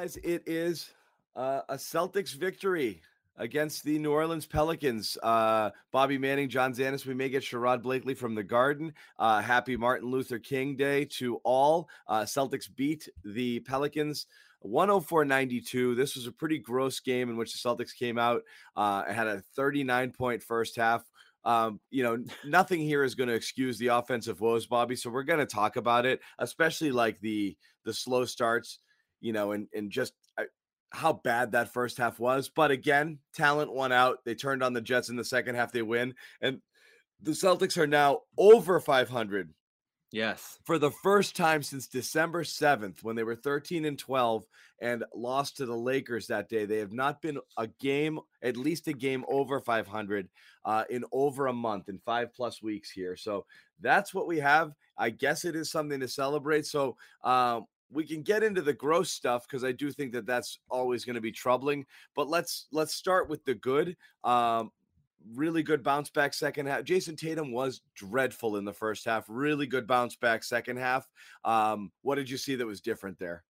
Guys, it is uh, a Celtics victory against the New Orleans Pelicans. Uh, Bobby Manning, John Zannis, we may get Sherrod Blakely from the Garden. Uh, happy Martin Luther King Day to all. Uh, Celtics beat the Pelicans 104 92. This was a pretty gross game in which the Celtics came out. Uh, had a 39 point first half. Um, you know, nothing here is going to excuse the offensive woes, Bobby. So we're going to talk about it, especially like the the slow starts you know, and and just uh, how bad that first half was. But again, talent won out. They turned on the Jets in the second half. They win, and the Celtics are now over 500. Yes. For the first time since December 7th, when they were 13 and 12 and lost to the Lakers that day, they have not been a game, at least a game over 500 uh, in over a month, in five plus weeks here. So that's what we have. I guess it is something to celebrate. So um, we can get into the gross stuff because I do think that that's always going to be troubling. But let's let's start with the good. Um, really good bounce back second half. Jayson Tatum was dreadful in the first half. Really good bounce back second half. Um, what did you see that was different there?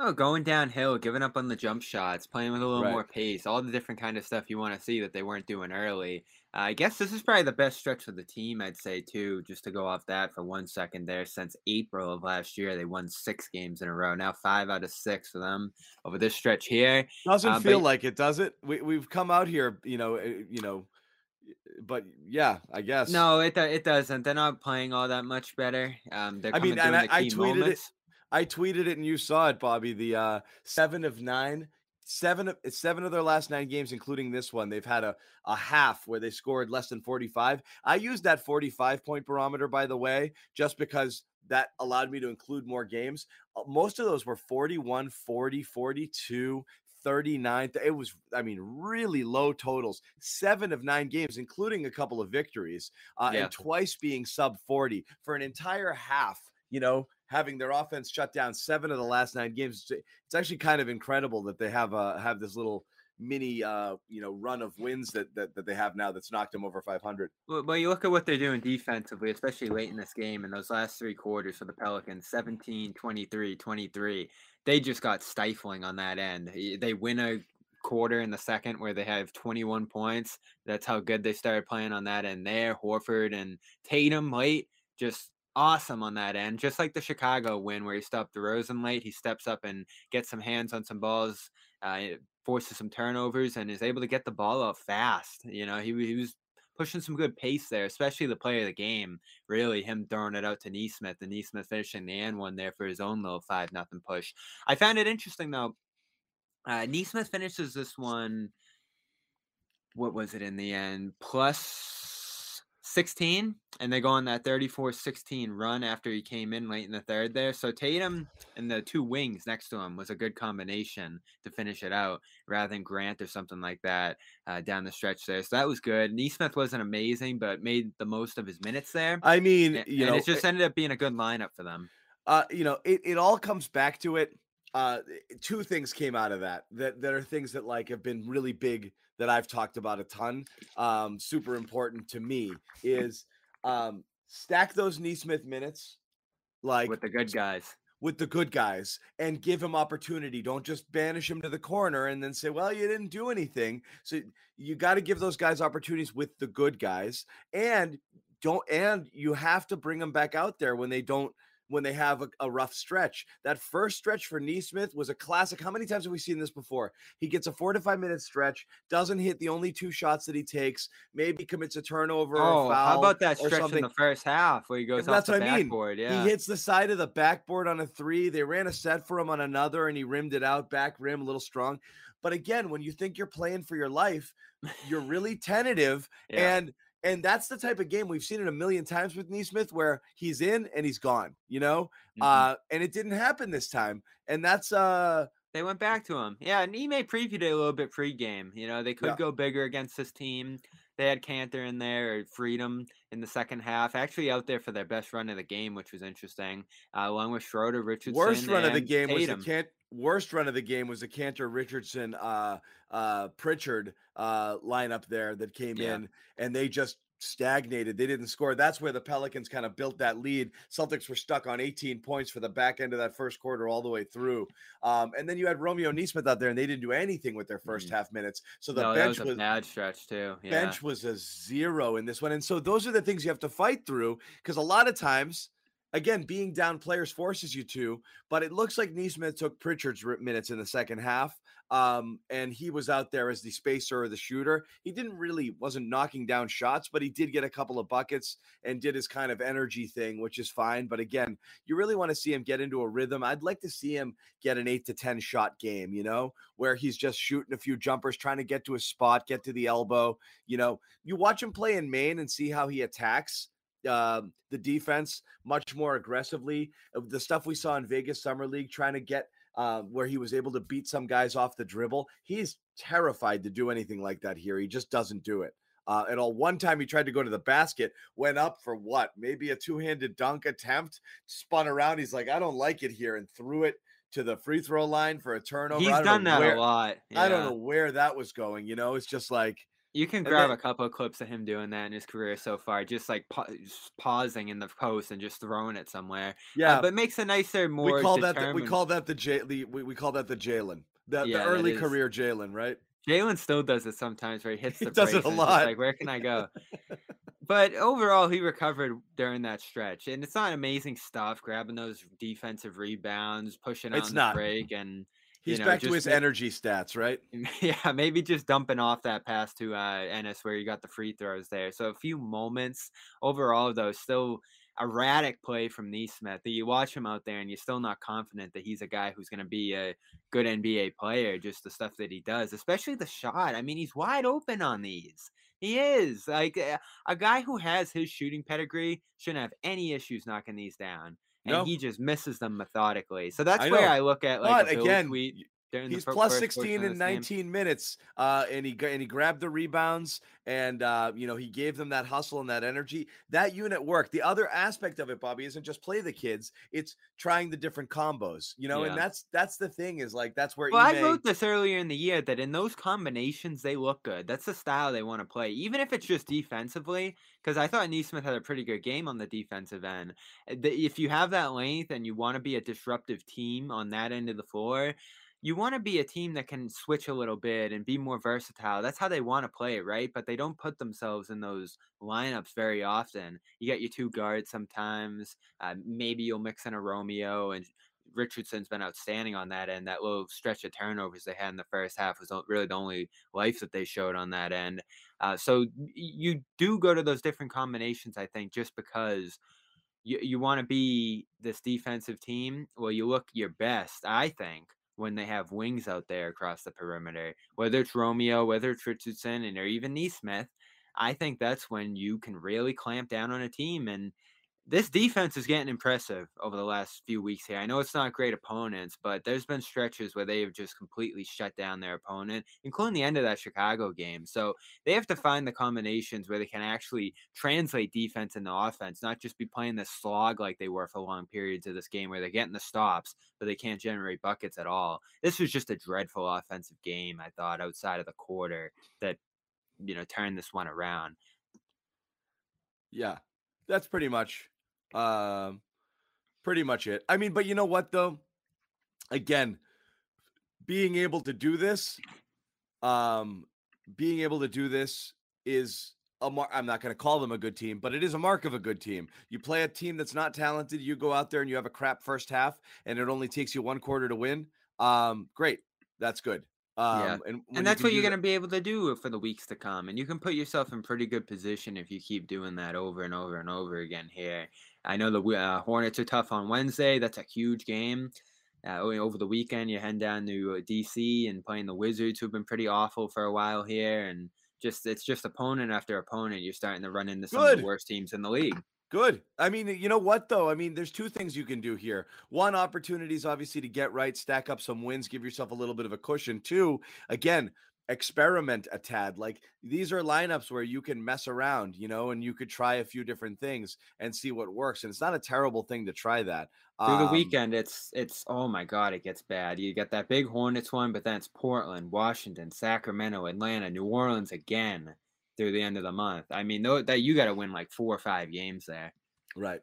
Oh, going downhill, giving up on the jump shots, playing with a little Right. more pace, all the different kind of stuff you want to see that they weren't doing early. I guess this is probably the best stretch for the team, I'd say too. Just to go off that for one second there, since April of last year, they won six games in a row. Now five out of six for them over this stretch here. Doesn't Uh, but- feel like it, does it? We we've come out here, you know, eh, you know, but yeah, I guess. No, it it doesn't. They're not playing all that much better. Um, they're I mean, and I, I tweeted moments. it. I tweeted it, and you saw it, Bobby. The uh, seven of nine, seven of seven of their last nine games, including this one. They've had a a half where they scored less than forty five. I used that forty five point barometer, by the way, just because that allowed me to include more games. Uh, Most of those were 41, 40, 42. 39 it was i mean really low totals seven of nine games including a couple of victories uh, Yeah. and twice being sub 40 for an entire half you know having their offense shut down seven of the last nine games it's- actually kind of incredible that they have uh have this little mini uh you know run of wins that that, that they have now that's knocked them over 500 Well, well, you look at what they're doing defensively, especially late in this game in those last three quarters for the Pelicans 17, 23, 23. They just got stifling on that end. They win a quarter in the second where they have 21 points. That's how good they started playing on that end there. Horford and Tatum late, just awesome on that end. Just like the Chicago win where he stopped DeRozan late. He steps up and gets some hands on some balls, uh, forces some turnovers, and is able to get the ball out fast. You know, he, he was pushing some good pace there, especially the play of the game. Really, him throwing it out to Nesmith and Nesmith finishing the end one there for his own little five nothing push. I found it interesting though. Uh, Nesmith finishes this one. What was it in the end? Plus 16, and they go on that 34 16 run after he came in late in the third there. So Tatum and the two wings next to him was a good combination to finish it out rather than Grant or something like that uh, down the stretch there. So that was good. Nesmith wasn't amazing, but made the most of his minutes there. i mean A- you and know it just ended up being a good lineup for them. uh you know it, it all comes back to it uh two things came out of that that that are things that like have been really big that i've talked about a ton um super important to me is um stack those Nesmith minutes like with the good guys. with the good guys and give him opportunity. Don't just banish him to the corner and then say, well, you didn't do anything. So you got to give those guys opportunities with the good guys and don't and you have to bring them back out there when they don't when they have a, a, rough stretch. That first stretch for Nesmith was a classic. How many times have we seen this before? He gets a four to five minute stretch, doesn't hit the only two shots that he takes, maybe commits a turnover. Or a foul oh, how about that stretch in the first half where he goes that's off the what backboard? I mean. Yeah, he hits the side of the backboard on a three. They ran a set for him on another, and he rimmed it out back rim a little strong. But again, when you think you're playing for your life, you're really tentative yeah. and and that's the type of game we've seen it a million times with Nesmith where he's in and he's gone, you know? Mm-hmm. Uh and it didn't happen this time. And that's uh they went back to him. Yeah, and Ime previewed it a little bit pre-game. You know, they could yeah. go bigger against this team. They had Kanter in there, Freedom in the second half, actually out there for their best run of the game, which was interesting. Uh, along with Schroeder, Richardson. Worst run of the game Tatum. was the. Worst run of the game was the Kanter Richardson uh, uh, Pritchard uh, lineup there that came yeah. in, and they just stagnated. They didn't score. That's where the Pelicans kind of built that lead. Celtics were stuck on 18 points for the back end of that first quarter all the way through. Um, and then you had Romeo Nesmith out there, and they didn't do anything with their 1st mm-hmm. half minutes. So the no, bench was, was, a bad stretch too. Yeah. Bench was a zero in this one, and so those are the things you have to fight through because a lot of times again, being down players forces you to, but it looks like Nesmith took Pritchard's minutes in the second half. Um, and he was out there as the spacer or the shooter. He didn't really wasn't knocking down shots, but he did get a couple of buckets and did his kind of energy thing, which is fine. But again, you really want to see him get into a rhythm. I'd like to see him get an eight to ten shot game, you know, where he's just shooting a few jumpers, trying to get to a spot, get to the elbow. You know, you watch him play in Maine and see how he attacks uh, the defense much more aggressively. Uh, the stuff we saw in Vegas Summer League, trying to get uh, where he was able to beat some guys off the dribble. He's terrified to do anything like that here. He just doesn't do it. Uh, and all one time he tried to go to the basket, went up for what? Maybe a two-handed dunk attempt, spun around. He's like, I don't like it here, and threw it to the free throw line for a turnover. He's done that where, a lot. Yeah. I don't know where that was going. You know, it's just like you can grab then, a couple of clips of him doing that in his career so far, just like pa- just pausing in the post and just throwing it somewhere. Uh, yeah, uh, but makes a nicer, more. We call determined... that the, we call that the J. The, we, we call that the Jalen, the, yeah, the early career Jalen, right? Jalen still does it sometimes, where he hits the. He does it a lot. Like, where can I go? but overall, he recovered during that stretch, and it's not amazing stuff. Grabbing those defensive rebounds, pushing out it's the not. break, and He's know, back to his energy stats, right? Yeah, maybe just dumping off that pass to uh, Enes where you got the free throws there. So a few moments overall, though, still erratic play from Nesmith. That you watch him out there and you're still not confident that he's a guy who's going to be a good NBA player. Just the stuff that he does, especially the shot. I mean, he's wide open on these. He is like a, a guy who has his shooting pedigree shouldn't have any issues knocking these down and no. he just misses them methodically. So that's I where I look at like but again, tweet he's plus 16 in 19 game. minutes uh, and he and he grabbed the rebounds and uh, you know he gave them that hustle and that energy that unit worked the other aspect of it bobby isn't just play the kids it's trying the different combos you know yeah. and that's that's the thing is like that's where well Ime... i wrote this earlier in the year that in those combinations they look good that's the style they want to play even if it's just defensively because i thought Nesmith had a pretty good game on the defensive end if you have that length and you want to be a disruptive team on that end of the floor you want to be a team that can switch a little bit and be more versatile. That's how they want to play, right? But they don't put themselves in those lineups very often. You get your two guards sometimes. Uh, maybe you'll mix in a Romeo and Richardson's been outstanding on that end. That little stretch of turnovers they had in the first half was really the only life that they showed on that end. Uh, so you do go to those different combinations, I think, just because you, you want to be this defensive team. Well, you look your best, I think, when they have wings out there across the perimeter, whether it's Romeo, whether it's Richardson, and or even Nesmith, I think that's when you can really clamp down on a team. And this defense is getting impressive over the last few weeks here. I know it's not great opponents, but there's been stretches where they have just completely shut down their opponent, including the end of that Chicago game. So they have to find the combinations where they can actually translate defense into offense, not just be playing this slog like they were for long periods of this game where they're getting the stops, but they can't generate buckets at all. This was just a dreadful offensive game, I thought, outside of the quarter that, you know, turned this one around. Yeah, that's pretty much um, pretty much it. I mean, but you know what though? Again, being able to do this, um, being able to do this is a mar- I'm not going to call them a good team, but it is a mark of a good team. You play a team that's not talented, you go out there and you have a crap first half, and it only takes you one quarter to win. Um, great, that's good. Um, yeah. and, and that's what you're going to be able to do for the weeks to come. And you can put yourself in pretty good position if you keep doing that over and over and over again here. I know the uh, Hornets are tough on Wednesday. That's a huge game. Uh, over the weekend, you're heading down to uh, DC and playing the Wizards, who've been pretty awful for a while here. And just it's just opponent after opponent. You're starting to run into some Good. of the worst teams in the league. Good. I mean, you know what though? I mean, there's two things you can do here. One, opportunities obviously to get right, stack up some wins, give yourself a little bit of a cushion. Two, again, experiment a tad. Like these are lineups where you can mess around, you know, and you could try a few different things and see what works. And it's not a terrible thing to try that. Through um, the weekend, it's it's oh my god, it gets bad. You get that big Hornets one, but then it's Portland, Washington, Sacramento, Atlanta, New Orleans again through the end of the month. I mean, though that you got to win like four or five games there. Right.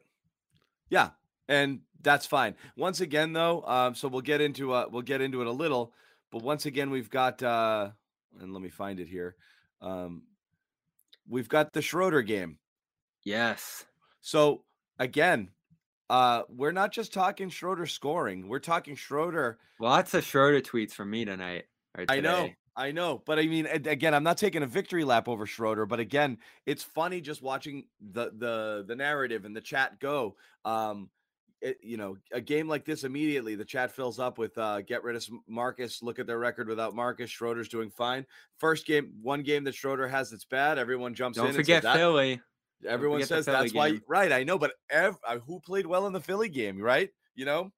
Yeah, and that's fine. Once again, though, um, so we'll get into uh, we'll get into it a little, but once again, we've got uh, and let me find it here. Um, we've got the Schroeder game. Yes. So again, uh, we're not just talking Schroeder scoring. We're talking Schroeder. Lots of Schroeder tweets from me tonight. I know. I know, but I mean, again, I'm not taking a victory lap over Schroeder, but again, it's funny just watching the the the narrative and the chat go. Um, it, you know, a game like this immediately, the chat fills up with uh, get rid of Marcus. Look at their record without Marcus. Schroeder's doing fine. First game, one game that Schroeder has that's bad. Everyone jumps in. Don't in. Forget and Philly. Everyone says that's game. why. Right, I know, but ev- uh, who played well in the Philly game? Right, you know,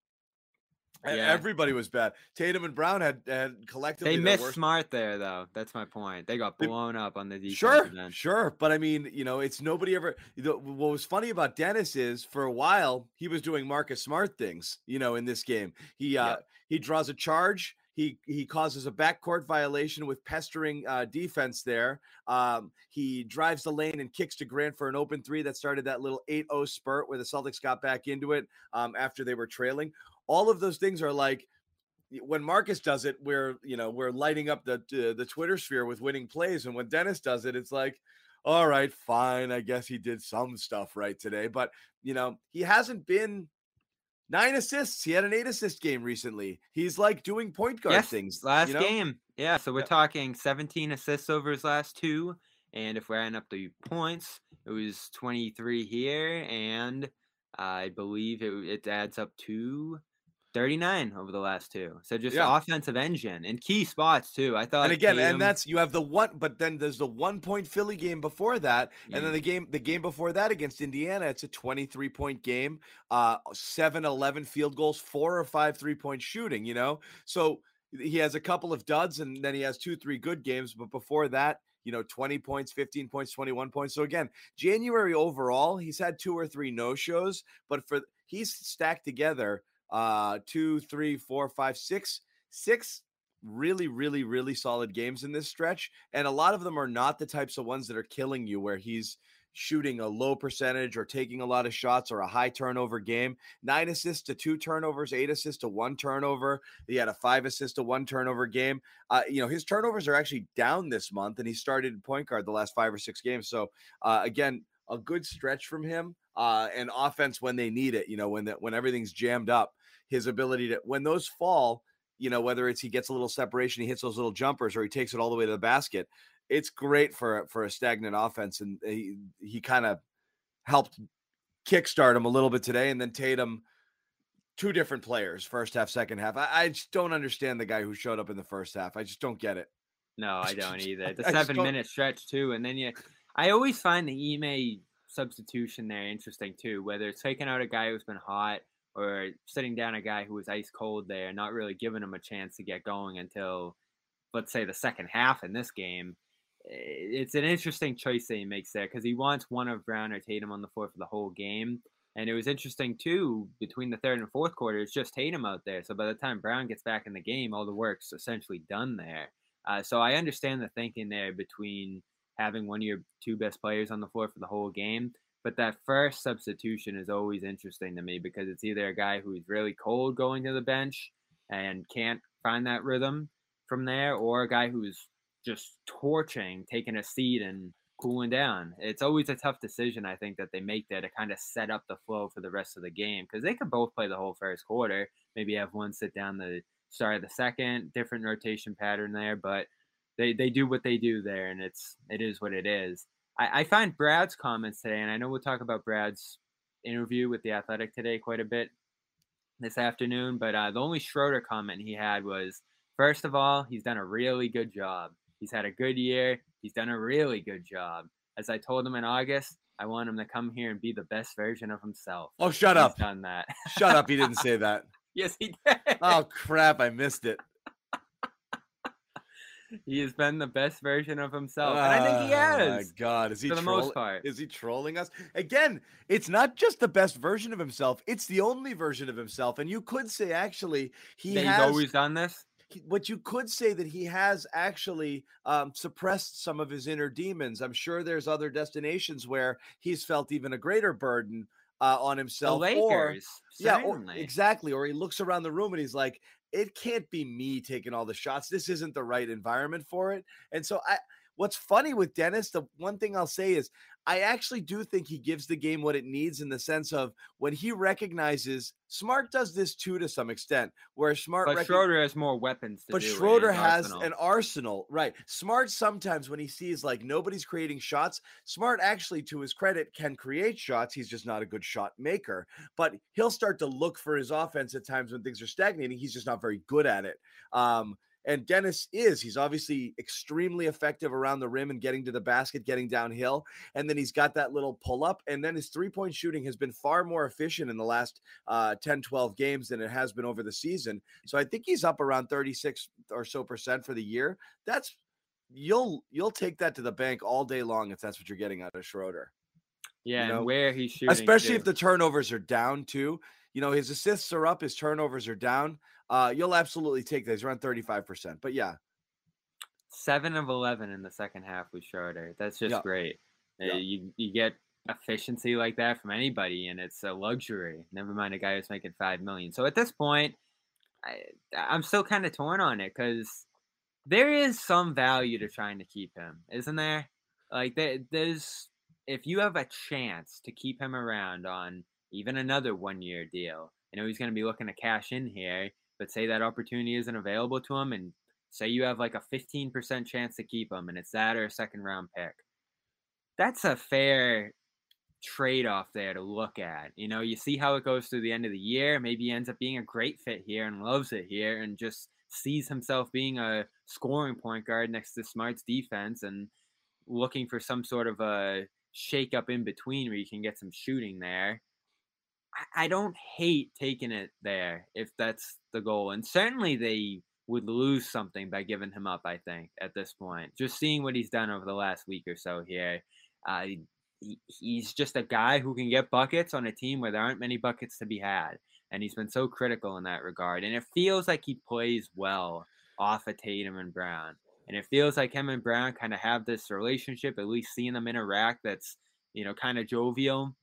yeah. Everybody was bad. Tatum and Brown had had collectively. They missed worst... Smart there, though. That's my point. They got blown they... up on the defense. Sure, sure. But I mean, you know, it's nobody ever. Know, what was funny about Dennis is for a while he was doing Marcus Smart things. You know, in this game, he uh yep. he draws a charge. He he causes a backcourt violation with pestering uh, defense there. Um, he drives the lane and kicks to Grant for an open three that started that little 8-0 spurt where the Celtics got back into it um, after they were trailing all of those things are like when Marcus does it, we're you know we're lighting up the uh, the Twitter sphere with winning plays, and when Dennis does it, it's like, all right, fine, I guess he did some stuff right today, but you know he hasn't been nine assists. He had an eight assist game recently. He's like doing point guard yes, things. Last you know? game, yeah. So we're yeah. talking 17 assists over his last two, and if we're adding up the points, it was 23 here, and I believe it it adds up to 39 over the last two. So just yeah. offensive engine and key spots too. I thought And again, Tatum... and that's you have the one but then there's the one point Philly game before that. And then the game the game before that against Indiana, it's a 23 point game, uh 7 11 field goals, four or five three point shooting, you know? So he has a couple of duds and then he has two, three good games. But before that, you know, 20 points, 15 points, 21 points. So again, January overall, he's had two or three no shows, but for he's stacked together uh, two, three, four, five, six, six really, really, really solid games in this stretch. And a lot of them are not the types of ones that are killing you where he's shooting a low percentage or taking a lot of shots or a high turnover game. Nine assists to two turnovers, eight assists to one turnover. He had a five assist to one turnover game. Uh, you know, his turnovers are actually down this month, and he started point guard the last five or six games. So, uh, again, a good stretch from him uh, and offense when they need it, you know, when, the, when everything's jammed up his ability to when those fall, you know, whether it's he gets a little separation, he hits those little jumpers, or he takes it all the way to the basket. It's great for for a stagnant offense, and he he kind of helped kickstart him a little bit today, and then Tatum. Two different players, first half, second half. I, I just don't understand the guy who showed up in the first half. I just don't get it. No, I don't either. The seven minute stretch too, and then you. I always find the Ime substitution there interesting too. Whether it's taking out a guy who's been hot or sitting down a guy who was ice cold there, not really giving him a chance to get going until, let's say, the second half in this game. It's an interesting choice that he makes there because he wants one of Brown or Tatum on the floor for the whole game. And it was interesting too between the third and fourth quarter. It's just Tatum out there, so by the time Brown gets back in the game, all the work's essentially done there. Uh, so I understand the thinking there between having one of your two best players on the floor for the whole game. But that first substitution is always interesting to me because it's either a guy who's really cold going to the bench and can't find that rhythm from there, or a guy who's just torching, taking a seat and cooling down. It's always a tough decision, I think, that they make there to kind of set up the flow for the rest of the game because they could both play the whole first quarter. Maybe have one sit down the start of the second, different rotation pattern there, but they they do what they do there, and it's it is what it is. I, I find Brad's comments today, and I know we'll talk about Brad's interview with the Athletic today quite a bit this afternoon, but uh, the only Schroeder comment he had was, first of all, he's done a really good job. He's had a good year. He's done a really good job. As I told him in August, I want him to come here and be the best version of himself. Oh, shut He's up. Done that. Shut up. He didn't say that. yes, he did. Oh, crap. I missed it. He has been the best version of himself, and I think he Oh, has my God. Is he for the troll- most part. Is he trolling us? Again, it's not just the best version of himself, it's the only version of himself. And you could say, actually, he That has he's always done this. he- what you could say that he has actually um, suppressed some of his inner demons. I'm sure there's other destinations where he's felt even a greater burden uh, on The himself. Lakers, or yeah, or, exactly. Or he looks around the room and he's like, "It can't be me taking all the shots. This isn't the right environment for it." And so I. What's funny with Dennis, the one thing I'll say is I actually do think he gives the game what it needs in the sense of when he recognizes Smart does this too to some extent, where Smart But recog- Schroeder has more weapons to but do Schroeder has arsenal. an arsenal, right? Smart sometimes when he sees like nobody's creating shots, Smart actually, to his credit, can create shots. He's just not a good shot maker, but he'll start to look for his offense at times when things are stagnating. He's just not very good at it. Um, and Dennis is. He's obviously extremely effective around the rim and getting to the basket, getting downhill. And then he's got that little pull up. And then his three point shooting has been far more efficient in the last uh, 10, 12 games than it has been over the season. So I think he's up around 36 or so percent for the year. That's you'll you'll take that to the bank all day long if that's what you're getting out of Schroeder. yeah, know, and where he's shooting, Especially if the turnovers are down too. You know, his assists are up, his turnovers are down. Uh, you'll absolutely take that. He's around 35%. But yeah, seven of eleven in the second half with Schroeder. That's just Yeah. great. Uh, Yeah. You you get efficiency like that from anybody, and it's a luxury. Never mind a guy who's making five million. So at this point, I I'm still kind of torn on it because there is some value to trying to keep him, isn't there? Like there, there's if you have a chance to keep him around on even another one year deal, I know he's going to be looking to cash in here, but say that opportunity isn't available to him, and say you have like a 15% chance to keep him, and it's that or a second round pick. That's a fair trade off there to look at. You know, you see how it goes through the end of the year. Maybe he ends up being a great fit here and loves it here and just sees himself being a scoring point guard next to Smart's defense and looking for some sort of a shake up in between where you can get some shooting there. I, don't hate taking it there if that's the goal. And certainly they would lose something by giving him up, I think, at this point. Just seeing what he's done over the last week or so here. Uh, he, he's just a guy who can get buckets on a team where there aren't many buckets to be had. And he's been so critical in that regard. And it feels like he plays well off of Tatum and Brown. And it feels like him and Brown kind of have this relationship, at least seeing them interact, that's, you know, kind of jovial.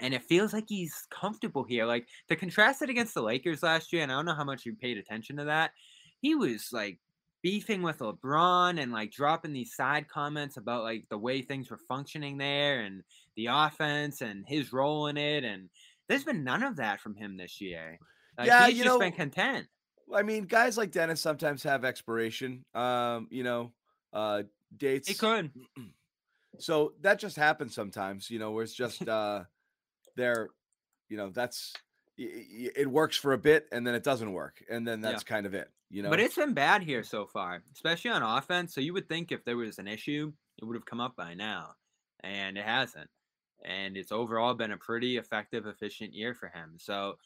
And it feels like he's comfortable here. Like to contrast it against the Lakers last year, and I don't know how much you paid attention to that. He was like beefing with LeBron and like dropping these side comments about like the way things were functioning there and the offense and his role in it. And there's been none of that from him this year. Like, Yeah, he's you just know, been content. I mean, guys like Dennis sometimes have expiration, um, you know, uh, dates. He could. So that just happens sometimes, you know, where it's just uh there, you know, that's it works for a bit and then it doesn't work. And then Yeah. that's kind of it, you know. But it's been bad here so far, especially on offense. So you would think if there was an issue, it would have come up by now, and it hasn't. And it's overall been a pretty effective, efficient year for him. So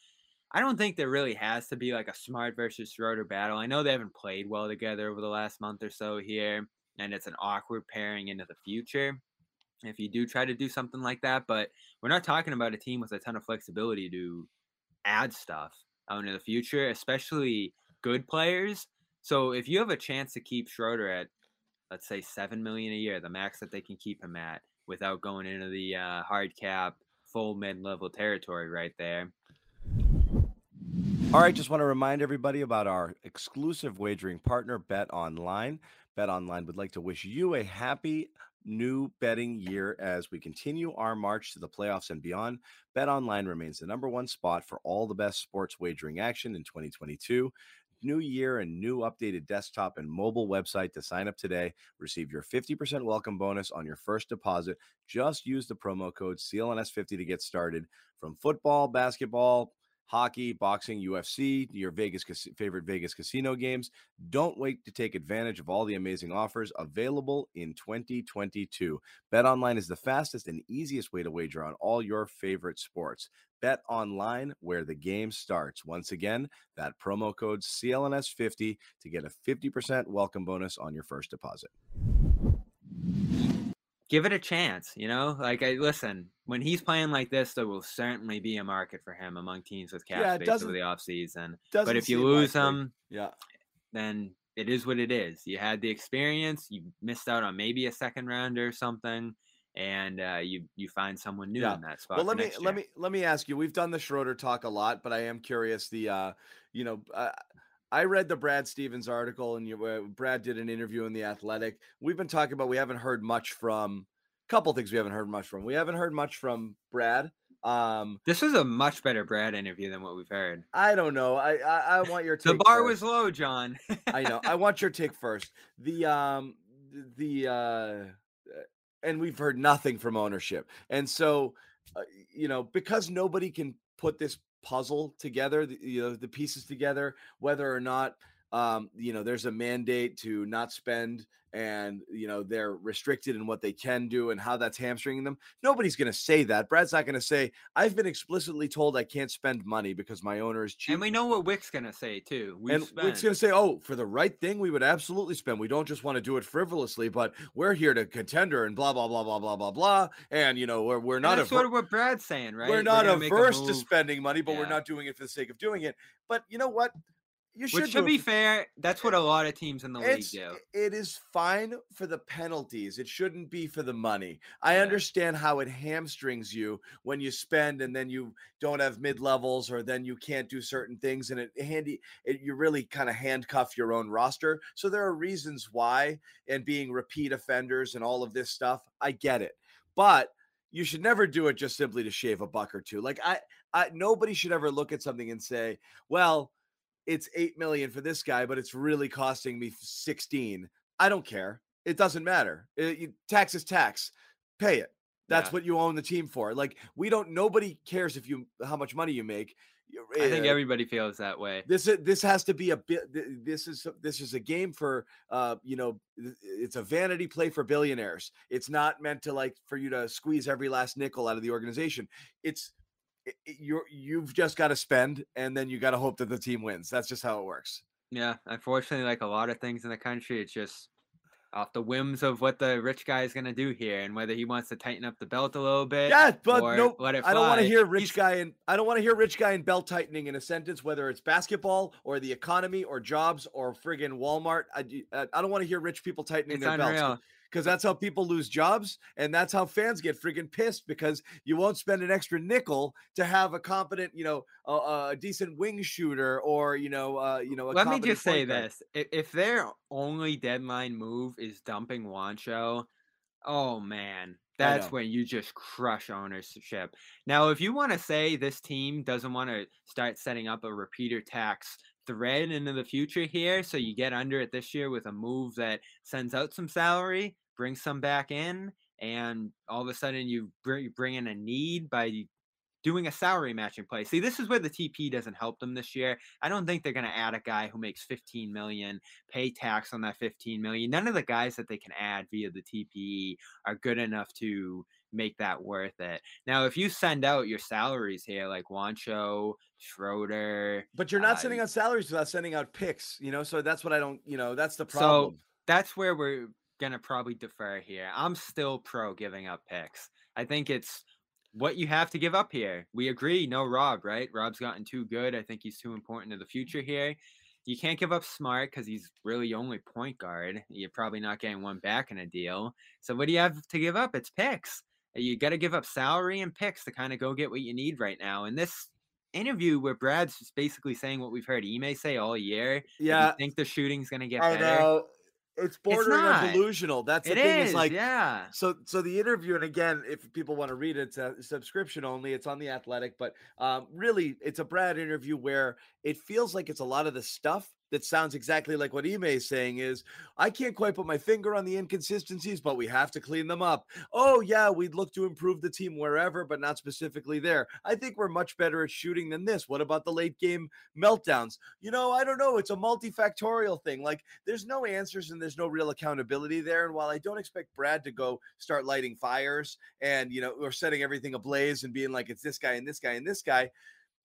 I don't think there really has to be like a smart versus Schroeder battle. I know they haven't played well together over the last month or so here, and it's an awkward pairing into the future if you do try to do something like that. But we're not talking about a team with a ton of flexibility to add stuff out into the future, especially good players. So if you have a chance to keep Schroeder at, let's say, seven million a year, the max that they can keep him at, without going into the uh, hard cap, full mid-level territory right there. All right, just want to remind everybody about our exclusive wagering partner, Bet Online. Bet Online would like to wish you a happy new betting year as we continue our march to the playoffs and beyond. Bet Online remains the number one spot for all the best sports wagering action in 2022 new year and new updated desktop and mobile website to sign up today. Receive your 50% welcome bonus on your first deposit. Just use the promo code CLNS50 to get started. From football, basketball, hockey, boxing, UFC, your Vegas favorite Vegas casino games. Don't wait to take advantage of all the amazing offers available in 2022. Bet online is the fastest and easiest way to wager on all your favorite sports. Bet online where the game starts. Once again, that promo code CLNS50 to get a 50% welcome bonus on your first deposit give it a chance. You know, like I listen when he's playing like this, there will certainly be a market for him among teams with cap yeah, space over the offseason. But if you lose him, yeah, then it is what it is. You had the experience, you missed out on maybe a second round or something. And uh, you you find someone new yeah. in that spot. Well, let me let me let me ask you. We've done the Schroeder talk a lot, but I am curious. The uh, you know, uh, I read the Brad Stevens article, and you, uh, Brad did an interview in the Athletic. We've been talking about we haven't heard much from a couple things we haven't heard much from. We haven't heard much from Brad. Um, this was a much better Brad interview than what we've heard. I don't know. I I, I want your take. the bar first. was low, John. I know. I want your take first. The um the uh and we've heard nothing from ownership, and so uh, you know because nobody can put this puzzle together, the, you know, the pieces together, whether or not um, you know, there's a mandate to not spend and you know they're restricted in what they can do and how that's hamstringing them. Nobody's going to say that. Brad's not going to say, "I've been explicitly told I can't spend money because my owner is cheap." And we know what Wyc's going to say too. We and. Wyc's going to say, "Oh, for the right thing, we would absolutely spend. We don't just want to do it frivolously, but we're here to contender and blah blah blah blah blah blah blah." And you know, we're we're not that's aver- sort of what Brad's saying, right? We're not we're averse to spending money, but yeah. we're not doing it for the sake of doing it. But you know what? You should Which, to be fair, that's what a lot of teams in the league do. It is fine for the penalties. It shouldn't be for the money. I yeah. understand how it hamstrings you when you spend and then you don't have mid levels or then you can't do certain things and it handy it, you really kind of handcuff your own roster. So there are reasons why and being repeat offenders and all of this stuff. I get it. But you should never do it just simply to shave a buck or two. Like I I nobody should ever look at something and say, "Well, it's 8 million for this guy, but it's really costing me 16. I don't care. It doesn't matter. It, uh, you, tax is tax. Pay it. That's yeah. what you own the team for. Like we don't. Nobody cares if you how much money you make. I think uh, everybody feels that way. This this has to be a bit. This is this is a game for uh you know it's a vanity play for billionaires. It's not meant to like for you to squeeze every last nickel out of the organization. It's you're you've just got to spend and then you got to hope that the team wins. That's just how it works. Yeah, unfortunately, like a lot of things in the country, it's just off the whims of what the rich guy is going to do here and whether he wants to tighten up the belt a little bit. Yeah, but no, I don't want to hear rich He's, guy and I don't want to hear rich guy and belt tightening in a sentence, whether it's basketball or the economy or jobs or friggin' Walmart. I, I don't want to hear rich people tightening their unreal. belts because that's how people lose jobs and that's how fans get freaking pissed because you won't spend an extra nickel to have a competent, you know, a, a decent wing shooter or you know, uh, you know. Let me just say this: if their only deadline move is dumping Juancho, oh man, that's when you just crush ownership. Now, if you want to say this team doesn't want to start setting up a repeater tax thread into the future here, so you get under it this year with a move that sends out some salary, bring some back in, and all of a sudden you bring, bring in a need by doing a salary matching play. See, this is where the TP doesn't help them this year. I don't think they're going to add a guy who makes 15 million, pay tax on that 15 million. None of the guys that they can add via the TPE are good enough to make that worth it. Now, if you send out your salaries here, like Juancho, Schroeder, but you're not uh, sending out salaries without sending out picks, you know. So that's what I don't, you know, that's the problem. So that's where we're gonna probably defer here. I'm still pro giving up picks. I think it's what you have to give up here. We agree, no Rob, right? Rob's gotten too good. I think he's too important to the future here. You can't give up Smart because he's really only point guard. You're probably not getting one back in a deal. So what do you have to give up? It's picks. You got to give up salary and picks to kind of go get what you need right now. And this interview where Brad's just basically saying what we've heard Ime say all year. Yeah, think the shooting's going to get I better. Know it's bordering not. on delusional. That's the It thing. is, Is like yeah. So, so the interview, and again, if people want to read it, it's a subscription only. It's on the Athletic, but um, really, it's a Brad interview where it feels like it's a lot of the stuff that sounds exactly like what Ime is saying. Is I can't quite put my finger on the inconsistencies, but we have to clean them up. Oh yeah, we'd look to improve the team wherever, but not specifically there. I think we're much better at shooting than this. What about the late game meltdowns? You know, I don't know. It's a multifactorial thing. Like there's no answers and there's no real accountability there. And while I don't expect Brad to go start lighting fires and you know or setting everything ablaze and being like it's this guy and this guy and this guy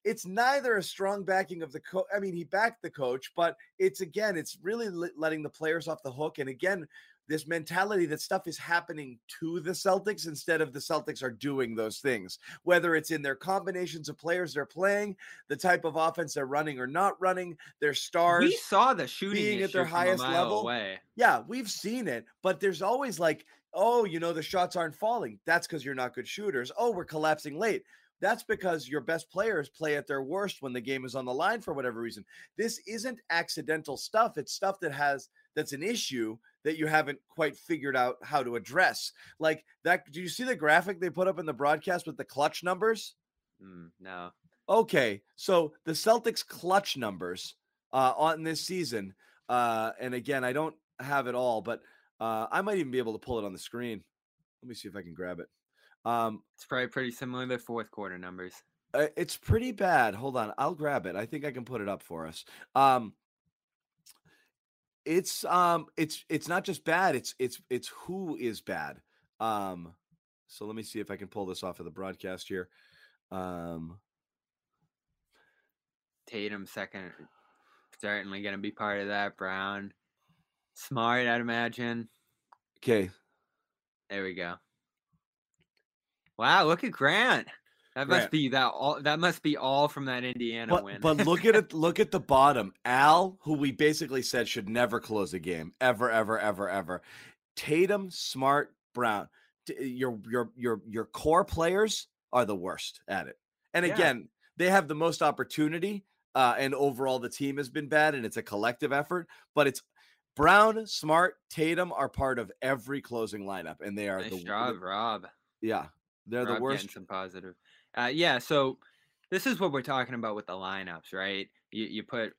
it's neither a strong backing of the coach. I mean, he backed the coach, but it's again, it's really letting the players off the hook. And again, this mentality that stuff is happening to the Celtics instead of the Celtics are doing those things, whether it's in their combinations of players they're playing, the type of offense they're running or not running, their stars. We saw the shooting being at their issue from a highest level. Away. Yeah, we've seen it, but there's always like, oh, you know, the shots aren't falling. That's because you're not good shooters. Oh, we're collapsing late. That's because your best players play at their worst when the game is on the line for whatever reason. This isn't accidental stuff. It's stuff that has that's an issue that you haven't quite figured out how to address. Like that. Do you see the graphic they put up in the broadcast with the clutch numbers? Mm, no. Okay, so the Celtics clutch numbers uh, on this season, uh, and again, I don't have it all, but uh, I might even be able to pull it on the screen. Let me see if I can grab it. Um, It's probably pretty similar to fourth quarter numbers. uh, it's pretty bad. Hold on, I'll grab it. I think I can put it up for us. Um, it's um, it's it's not just bad. It's it's it's who is bad. Um, so let me see if I can pull this off of the broadcast here. Um, Tatum second, certainly going to be part of that. Brown, smart, I'd imagine. okay, There we go. Wow, look at Grant. That must Grant. be that all. That must be all from that Indiana but win. but look at it. Look at the bottom. Al, who we basically said should never close a game ever, ever, ever, ever. Tatum, Smart, Brown. T- Your your your your core players are the worst at it. And Yeah. again, they have the most opportunity. Uh, and overall, the team has been bad, and it's a collective effort. But it's Brown, Smart, Tatum are part of every closing lineup, and they are nice the job, Rob. yeah, they're the worst. some positive. Uh, yeah, so this is what we're talking about with the lineups, right? You you put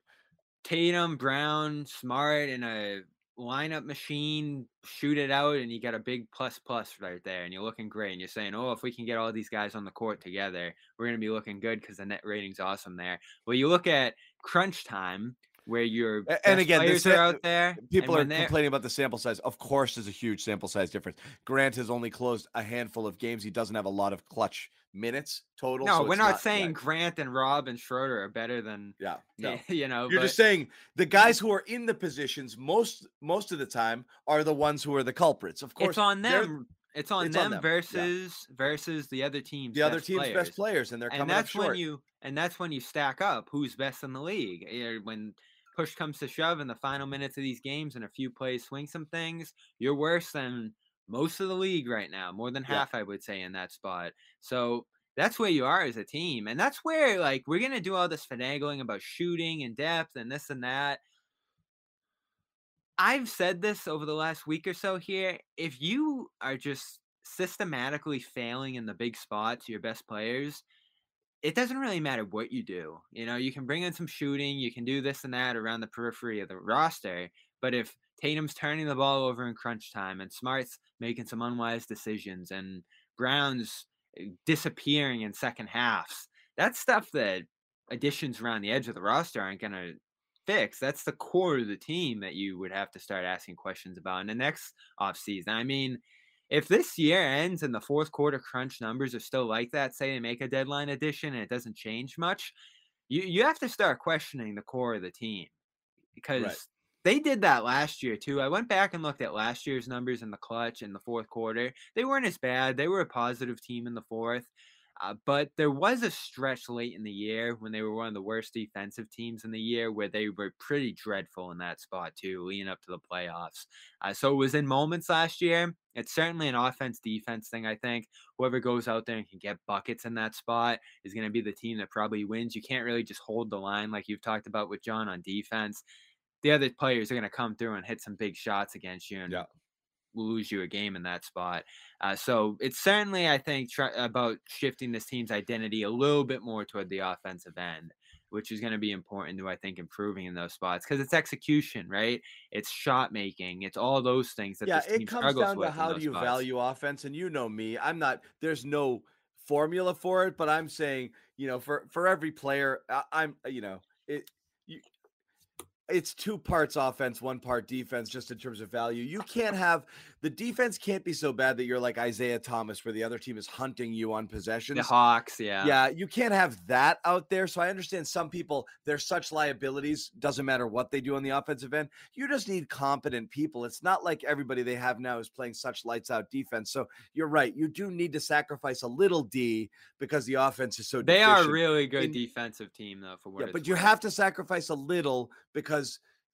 Tatum, Brown, Smart in a lineup machine, shoot it out, and you got a big plus plus right there, and you're looking great. And you're saying, oh, if we can get all these guys on the court together, we're gonna be looking good because the net rating's awesome there. Well, you look at crunch time where your and again, players are out there. People are complaining about the sample size. Of course, there's a huge sample size difference. Grant has only closed a handful of games. He doesn't have a lot of clutch minutes total. No, so we're not, yeah, saying Grant and Rob and Schroeder are better than Yeah, no. you know. You're but- just saying the guys who are in the positions most most of the time are the ones who are the culprits. Of course, it's on them. It's on it's on them, them, yeah. versus versus the other team's The other best team's players. best players, and they're and coming that's when you and that's when you stack up who's best in the league. Eh, When push comes to shove in the final minutes of these games and a few plays swing some things, you're worse than most of the league right now, more than Yeah. half, I would say, in that spot. So that's where you are as a team, and that's where like we're gonna do all this finagling about shooting and depth and this and that. I've said this over the last week or so here. If you are just systematically failing in the big spots, your best players, it doesn't really matter what you do. You know, you can bring in some shooting, you can do this and that around the periphery of the roster. But if Tatum's turning the ball over in crunch time and Smart's making some unwise decisions and Brown's eh, disappearing in second halves, that's stuff that additions around the edge of the roster aren't going to fix. That's the core of the team that you would have to start asking questions about in the next offseason. I mean, if this year ends and the fourth quarter crunch numbers are still like that, say they make a deadline edition and it doesn't change much, you, you have to start questioning the core of the team because they did that last year too. I went back and looked at last year's numbers in the clutch in the fourth quarter. They weren't as bad. They were a positive team in the fourth. Uh, but there was a stretch late in the year when they were one of the worst defensive teams in the year where they were pretty dreadful in that spot too, leading up to the playoffs. Uh, so it was in moments last year. It's certainly an offense defense thing, I think. Whoever goes out there and can get buckets in that spot is going to be the team that probably wins. You can't really just hold the line like you've talked about with John on defense. the other players are going to come through and hit some big shots against you and Yeah. Lose you a game in that spot. Uh, so it's certainly, I think, try, about shifting this team's identity a little bit more toward the offensive end, which is going to be important to, I think, improving in those spots because it's execution, right? It's shot making, it's all those things that yeah, this team it comes struggles down with to how do you spots. value offense, and you know me, I'm not. There's no formula for it, but I'm saying, you know, for for every player, I, I'm, you know, it. You, it's two parts offense, one part defense, just in terms of value. You can't have the defense can't be so bad that you're like Isaiah Thomas, where the other team is hunting you on possessions. The Hawks, yeah. Yeah, you can't have that out there. So I understand some people, they're such liabilities, doesn't matter what they do on the offensive end. You just need competent people. It's not like everybody they have now is playing such lights out defense. So you're right. You do need to sacrifice a little D because the offense is so They are a really good in- defensive team, though. For what Yeah, but you have to sacrifice a little because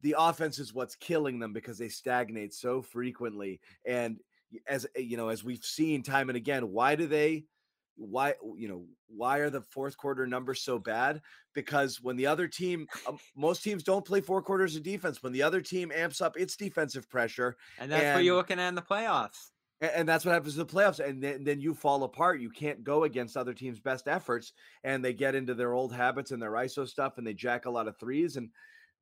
the offense is what's killing them because they stagnate so frequently. And as uh, you know, as we've seen time and again, why do they? Why you know why are the fourth quarter numbers so bad? Because when the other team, um, most teams don't play four quarters of defense. When the other team amps up its defensive pressure, and that's what you're looking at in the playoffs. And that's what happens in the playoffs. And then, then you fall apart. You can't go against other teams' best efforts. And they get into their old habits and their ISO stuff and they jack a lot of threes. And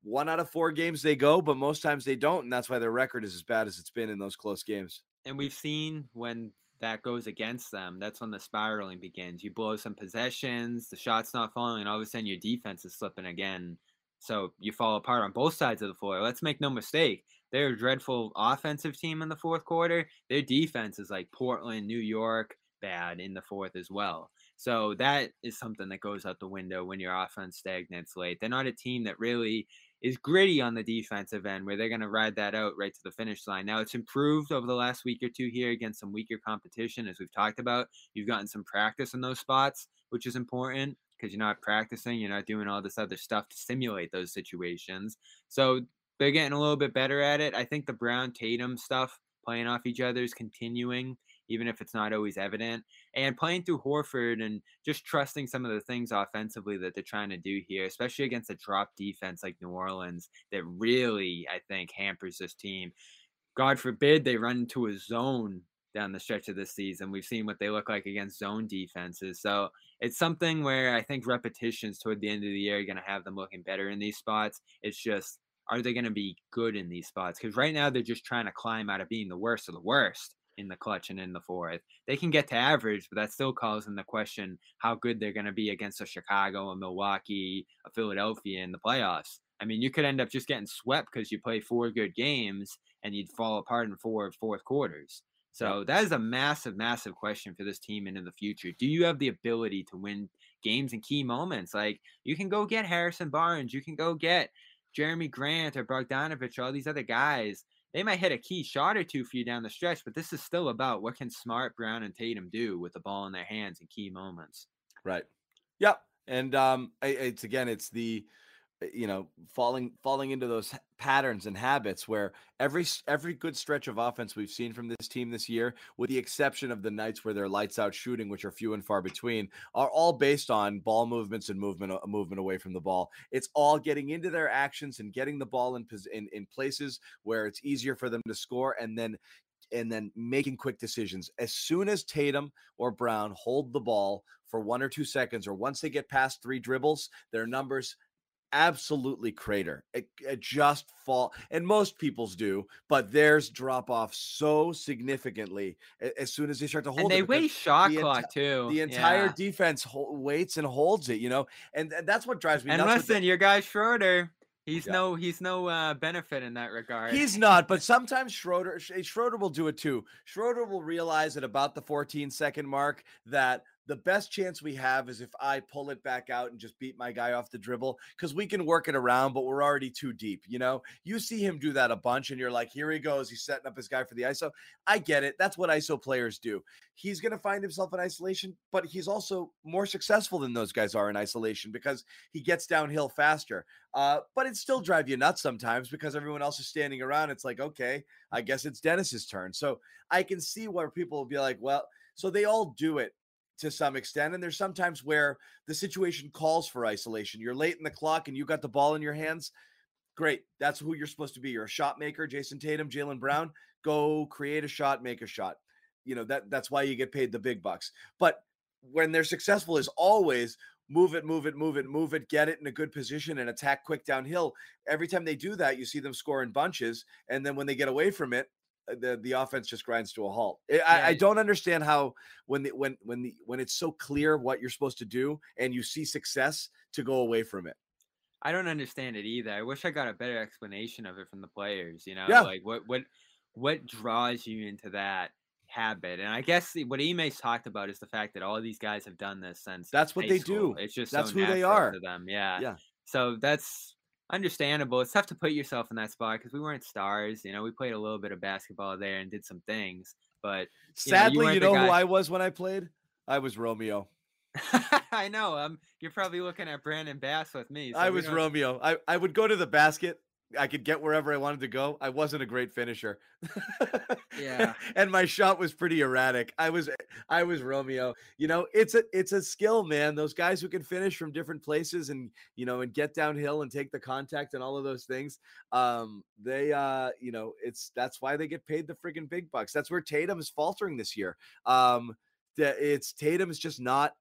one out of four games they go, but most times they don't. And that's why their record is as bad as it's been in those close games. and we've seen when that goes against them, that's when the spiraling begins. You blow some possessions, the shot's not falling, and all of a sudden your defense is slipping again. So you fall apart on both sides of the floor. Let's make no mistake. They're a dreadful offensive team in the fourth quarter. Their defense is like Portland, New York, bad in the fourth as well. So that is something that goes out the window when your offense stagnates late. They're not a team that really is gritty on the defensive end where they're going to ride that out right to the finish line. Now it's improved over the last week or two here against some weaker competition, as we've talked about. You've gotten some practice in those spots, which is important because you're not practicing, you're not doing all this other stuff to simulate those situations. So they're getting a little bit better at it. I think the Brown Tatum stuff playing off each other is continuing, even if it's not always evident. And playing through Horford and just trusting some of the things offensively that they're trying to do here, especially against a drop defense like New Orleans, that really, I think, hampers this team. God forbid they run into a zone down the stretch of this season. We've seen what they look like against zone defenses. So it's something where I think repetitions toward the end of the year are going to have them looking better in these spots. It's just, are they going to be good in these spots? Because right now they're just trying to climb out of being the worst of the worst in the clutch and in the fourth. They can get to average, but that still calls the question how good they're going to be against a Chicago, a Milwaukee, a Philadelphia in the playoffs. I mean, you could end up just getting swept because you play four good games and you'd fall apart in four fourth quarters. So that is a massive, massive question for this team into the future. Do you have the ability to win games in key moments? Like you can go get Harrison Barnes, you can go get Jerami Grant or Bogdanovich, all these other guys. They might hit a key shot or two for you down the stretch, but this is still about what can Smart, Brown, and Tatum do with the ball in their hands in key moments. Right. Yep. And um, it's again, it's the you know falling falling into those patterns and habits where every every good stretch of offense we've seen from this team this year, with the exception of the nights where they're lights out shooting, which are few and far between, are all based on ball movements and movement uh, movement away from the ball. It's all getting into their actions and getting the ball in in, in places where it's easier for them to score, and then and then making quick decisions. As soon as Tatum or Brown hold the ball for one or two seconds, or once they get past three dribbles, their numbers absolutely crater. It, it just fall, and most people's do, but theirs drop off so significantly a- as soon as they start to hold. And they waste shot the enti- clock too. The entire Yeah. defense hol- waits and holds it, you know, and, th- that's what drives me And with the- listen, your guy Schroeder, he's Yeah. no he's no uh, benefit in that regard. He's not, but sometimes Schroeder Schroeder will do it too. Schroeder will realize at about the 14 second mark that the best chance we have is if I pull it back out and just beat my guy off the dribble because we can work it around, but we're already too deep. You know, you see him do that a bunch, and you're like, here he goes. He's setting up his guy for the ISO. I get it. That's what ISO players do. He's going to find himself in isolation, but he's also more successful than those guys are in isolation because he gets downhill faster. Uh, but it still drive you nuts sometimes because everyone else is standing around. It's like, okay, I guess it's Dennis's turn. So I can see where people will be like, well, so they all do it to some extent. And there's sometimes where the situation calls for isolation. You're late in the clock and you got the ball in your hands. Great. That's who you're supposed to be. You're a shot maker, Jayson Tatum, Jaylen Brown. Go create a shot, make a shot. You know, that that's why you get paid the big bucks. But when they're successful is always move it, move it, move it, move it, get it in a good position and attack quick downhill. Every time they do that, you see them score in bunches. And then when they get away from it, Uh, the the offense just grinds to a halt. Eh, I, yeah. I don't understand how when the when when the when it's so clear what you're supposed to do and you see success to go away from it. I don't understand it either. I wish I got a better explanation of it from the players. You know, yeah. like what what what draws you into that habit. And I guess what Ime's talked about is the fact that all these guys have done this since that's what they school. do. It's just that's so who they are to them. Yeah. Yeah. So that's understandable. It's tough to put yourself in that spot because we weren't stars. You know, we played a little bit of basketball there and did some things. But sadly, you know, you, you know who I was when I played? I was Romeo. I know. Um, you're probably looking at Brandon Bass with me. So I was Romeo. I, I would go to the basket I could get wherever I wanted to go. I wasn't a great finisher. yeah. and my shot was pretty erratic. I was I was Romeo. You know, it's a it's a skill, man. Those guys who can finish from different places and you know and get downhill and take the contact and all of those things. Um, they uh, you know, it's that's why they get paid the friggin' big bucks. That's where Tatum is faltering this year. Um, that it's Tatum is just not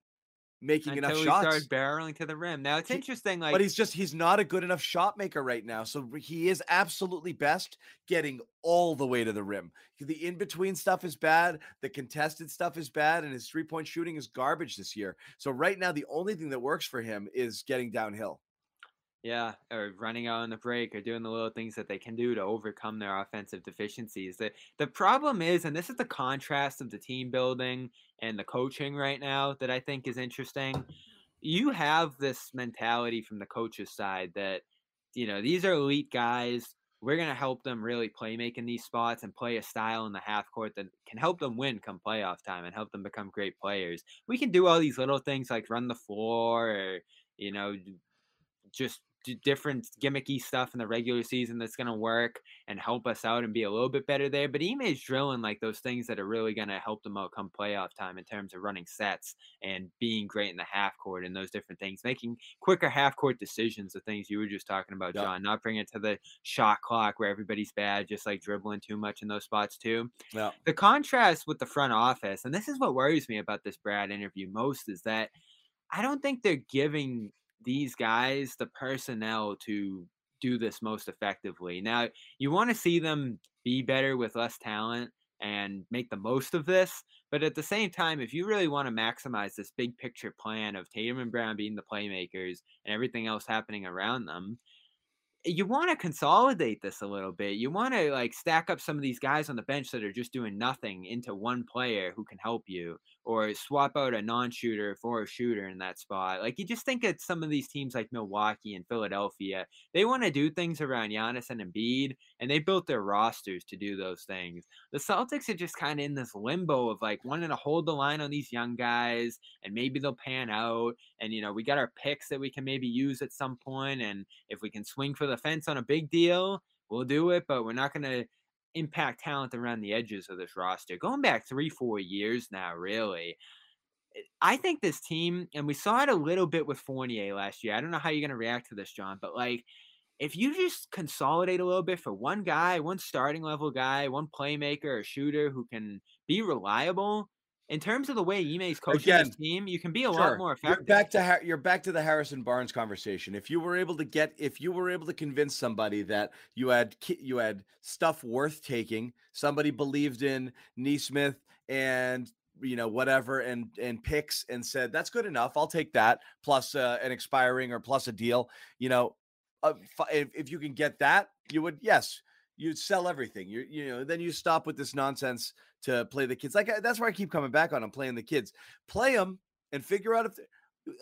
making Until enough he shots. started barreling to the rim. Now it's He- interesting, like but he's just he's not a good enough shot maker right now. So he is absolutely best getting all the way to the rim. The in between stuff is bad, the contested stuff is bad, and his three point shooting is garbage this year. So right now, the only thing that works for him is getting downhill. Yeah, or running out on the break or doing the little things that they can do to overcome their offensive deficiencies. The the problem is, and this is the contrast of the team building and the coaching right now that I think is interesting. You have this mentality from the coach's side that, you know, these are elite guys. We're gonna help them really play making these spots and play a style in the half court that can help them win come playoff time and help them become great players. We can do all these little things like run the floor or, you know, just different gimmicky stuff in the regular season that's going to work and help us out and be a little bit better there. But Ime is drilling like those things that are really going to help them out come playoff time in terms of running sets and being great in the half court and those different things, making quicker half court decisions, the things you were just talking about, Yep. John, not bringing it to the shot clock where everybody's bad, just like dribbling too much in those spots too Yeah. the contrast with the front office, and this is what worries me about this Brad interview most, is that I don't think they're giving these guys the personnel to do this most effectively. Now, you want to see them be better with less talent and make the most of this, but at the same time, if you really want to maximize this big picture plan of Tatum and Brown being the playmakers and everything else happening around them, you want to consolidate this a little bit. You want to like stack up some of these guys on the bench that are just doing nothing into one player who can help you, or swap out a non-shooter for a shooter in that spot. Like you just think of some of these teams like Milwaukee and Philadelphia, they want to do things around Giannis and Embiid, and they built their rosters to do those things. The Celtics are just kind of in this limbo of like wanting to hold the line on these young guys, and maybe they'll pan out. And you know, we got our picks that we can maybe use at some point, and if we can swing for the fence on a big deal, we'll do it. But we're not going to impact talent around the edges of this roster. Going back three, four years now, really. eh, I think this team, and we saw it a little bit with Fournier last year. I don't know how you're going to react to this, John, but like, if you just consolidate a little bit for one guy, one starting level guy, one playmaker or shooter who can be reliable, in terms of the way Ime's coaching Again, this team, you can be a Sure. lot more You're effective. back to you're back to the Harrison Barnes conversation. If you were able to get, if you were able to convince somebody that you had ki- you had stuff worth taking, somebody believed in Nesmith and you know whatever and and picks and said that's good enough. I'll take that plus uh, an expiring or plus a deal. You know, uh, if, if you can get that, you would yes. You'd sell everything. You you know, then you stop with this nonsense to play the kids. Like uh, that's where I keep coming back on. I'm playing the kids. Play them and figure out if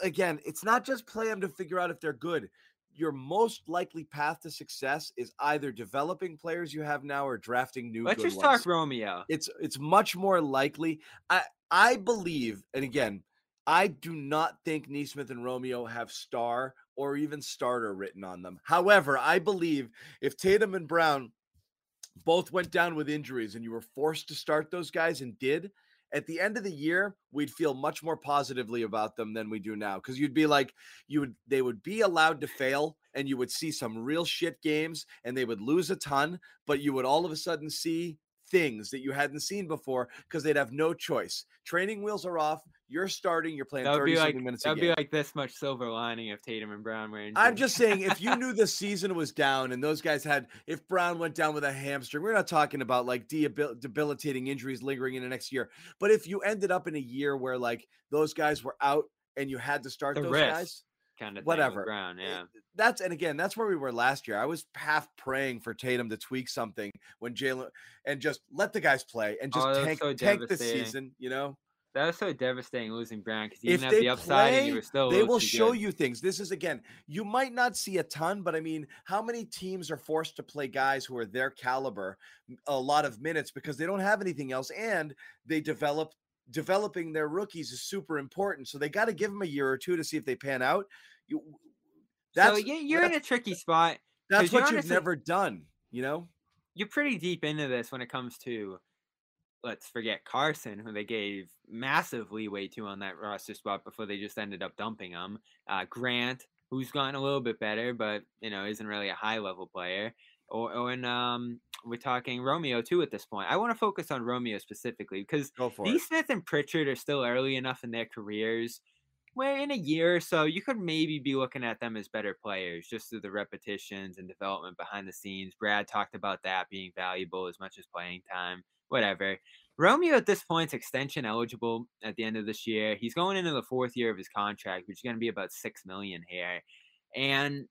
again, it's not just play them to figure out if they're good. Your most likely path to success is either developing players you have now or drafting new. Let's just ones. talk Romeo. It's it's much more likely. I I believe, and again, I do not think Nesmith and Romeo have star or even starter written on them. However, I believe if Tatum and Brown both went down with injuries and you were forced to start those guys and did, at the end of the year, we'd feel much more positively about them than we do now. Because you'd be like, you would they would be allowed to fail and you would see some real shit games and they would lose a ton, but you would all of a sudden see things that you hadn't seen before because they'd have no choice. Training wheels are off. You're starting. You're playing That would 30 be like something minutes That'd be like this much silver lining if Tatum and Brown were. I'm just saying, if you knew the season was down and those guys had, if Brown went down with a hamstring, we're not talking about like debil- debilitating injuries lingering in the next year. But if you ended up in a year where like those guys were out and you had to start The those risk. guys, kind of whatever. Brown, eh, yeah. that's and again, that's where we were last year. I was half praying for Tatum to tweak something when Jaylen and just let the guys play and just Oh, tank, so tank the season. You know, That was so devastating losing Brown because he if didn't have the upside and play, you were still. they will show good. you things. This is again, you might not see a ton, but I mean, how many teams are forced to play guys who are their caliber a lot of minutes because they don't have anything else, and they develop developing their rookies is super important. So they got to give them a year or two to see if they pan out. You, that's so you're in a tricky spot. That's what you've honestly- never done. You know, You're pretty deep into this when it comes to. Let's forget Carsen, who they gave massive leeway to on that roster spot before they just ended up dumping him. Uh, Grant, who's gotten a little bit better, but you know isn't really a high level player. Or, or and um, we're talking Romeo too at this point. I want to focus on Romeo specifically because D. Smith and Pritchard are still early enough in their careers where in a year or so you could maybe be looking at them as better players just through the repetitions and development behind the scenes. Brad talked about that being valuable as much as playing time, whatever. Romeo at this point is extension eligible at the end of this year. He's going into the fourth year of his contract, which is going to be about six million here. And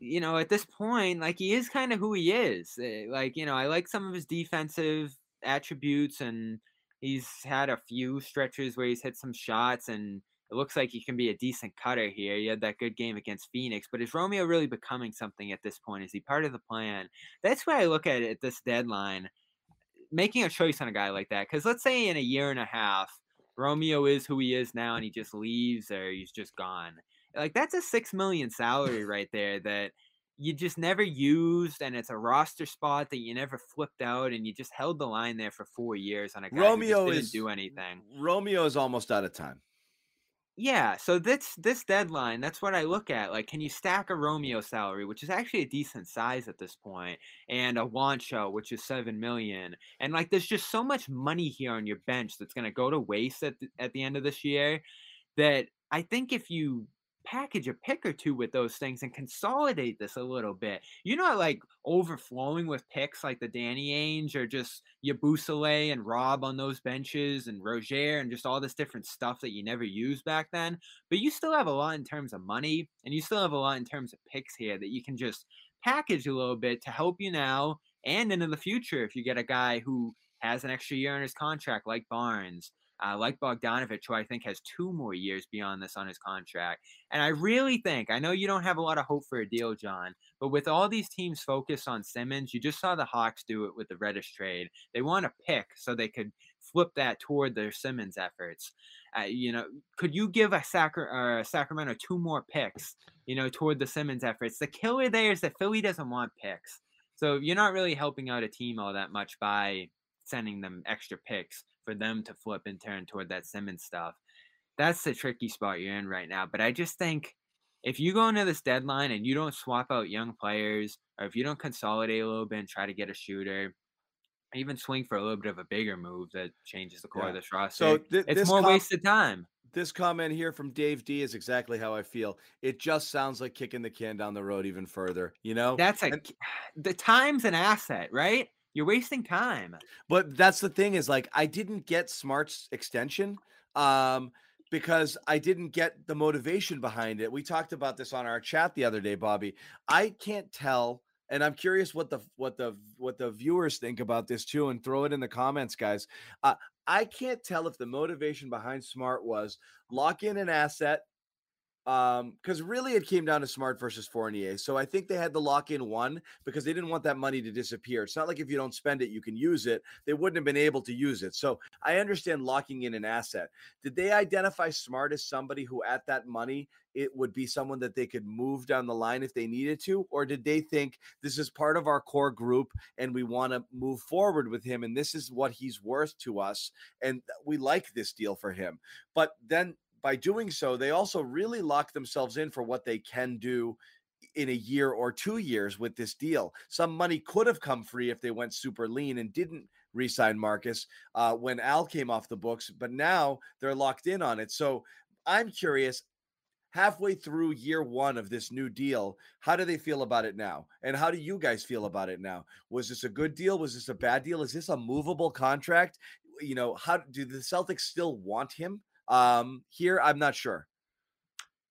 you know, at this point, like he is kind of who he is. Eh, Like, you know, I like some of his defensive attributes and he's had a few stretches where he's hit some shots and it looks like he can be a decent cutter here. He had that good game against Phoenix, but is Romeo really becoming something at this point? Is he part of the plan? That's why I look at it at this deadline, making a choice on a guy like that. Because let's say in a year and a half, Romeo is who he is now and he just leaves or he's just gone. Like that's a six million salary right there that you just never used, and it's a roster spot that you never flipped out, and you just held the line there for four years on a guy Romeo didn't is do anything. Romeo is almost out of time. Yeah, so this this deadline, that's what I look at. Like, can you stack a Romeo salary, which is actually a decent size at this point, and a Juancho, which is seven million, and like, there's just so much money here on your bench that's gonna go to waste at the, at the end of this year, that I think if you package a pick or two with those things and consolidate this a little bit, you're not like overflowing with picks like the Danny Ainge or just Yabusele and Rob on those benches and Roger and just all this different stuff that you never used back then. But you still have a lot in terms of money and you still have a lot in terms of picks here that you can just package a little bit to help you now and into the future if you get a guy who has an extra year on his contract like Barnes. Uh, like Bogdanovich, who I think has two more years beyond this on his contract. And I really think, I know you don't have a lot of hope for a deal, John, but with all these teams focused on Simmons, you just saw the Hawks do it with the Reddish trade. They want to pick so they could flip that toward their Simmons efforts. Uh, you know, could you give a Sacra- uh, Sacramento two more picks, you know, toward the Simmons efforts? The killer there is that Philly doesn't want picks. So you're not really helping out a team all that much by sending them extra picks for them to flip and turn toward that Simmons stuff. That's the tricky spot you're in right now. But I just think if you go into this deadline and you don't swap out young players, or if you don't consolidate a little bit and try to get a shooter, even swing for a little bit of a bigger move that changes the core of Yeah. this roster, So th- it's more com- wasted time. This comment here from Dave D is exactly how I feel. It just sounds like kicking the can down the road even further, you know? That's a and- the time's an asset, right? You're wasting time. But that's the thing is like I didn't get Smart's extension um because I didn't get the motivation behind it. We talked about this on our chat the other day, Bobby. I can't tell and I'm curious what the what the what the viewers think about this too and throw it in the comments guys. Uh, I can't tell if the motivation behind Smart was lock in an asset um because really it came down to smart versus fournier so i think they had the lock in one because they didn't want that money to disappear. It's not like if you don't spend it you can use it. They wouldn't have been able to use it so i understand locking in an asset. Did they identify smart as somebody who at that money it would be someone that they could move down the line if they needed to or did they think this is part of our core group and we want to move forward with him and this is what he's worth to us and we like this deal for him? But then by doing so, they also really lock themselves in for what they can do in a year or two years with this deal. Some money could have come free if they went super lean and didn't re-sign Marcus uh, when Al came off the books, but now they're locked in on it. So I'm curious. Halfway through year one of this new deal, how do they feel about it now? And how do you guys feel about it now? Was this a good deal? Was this a bad deal? Is this a movable contract? You know, how do the Celtics still want him um, here? I'm not sure.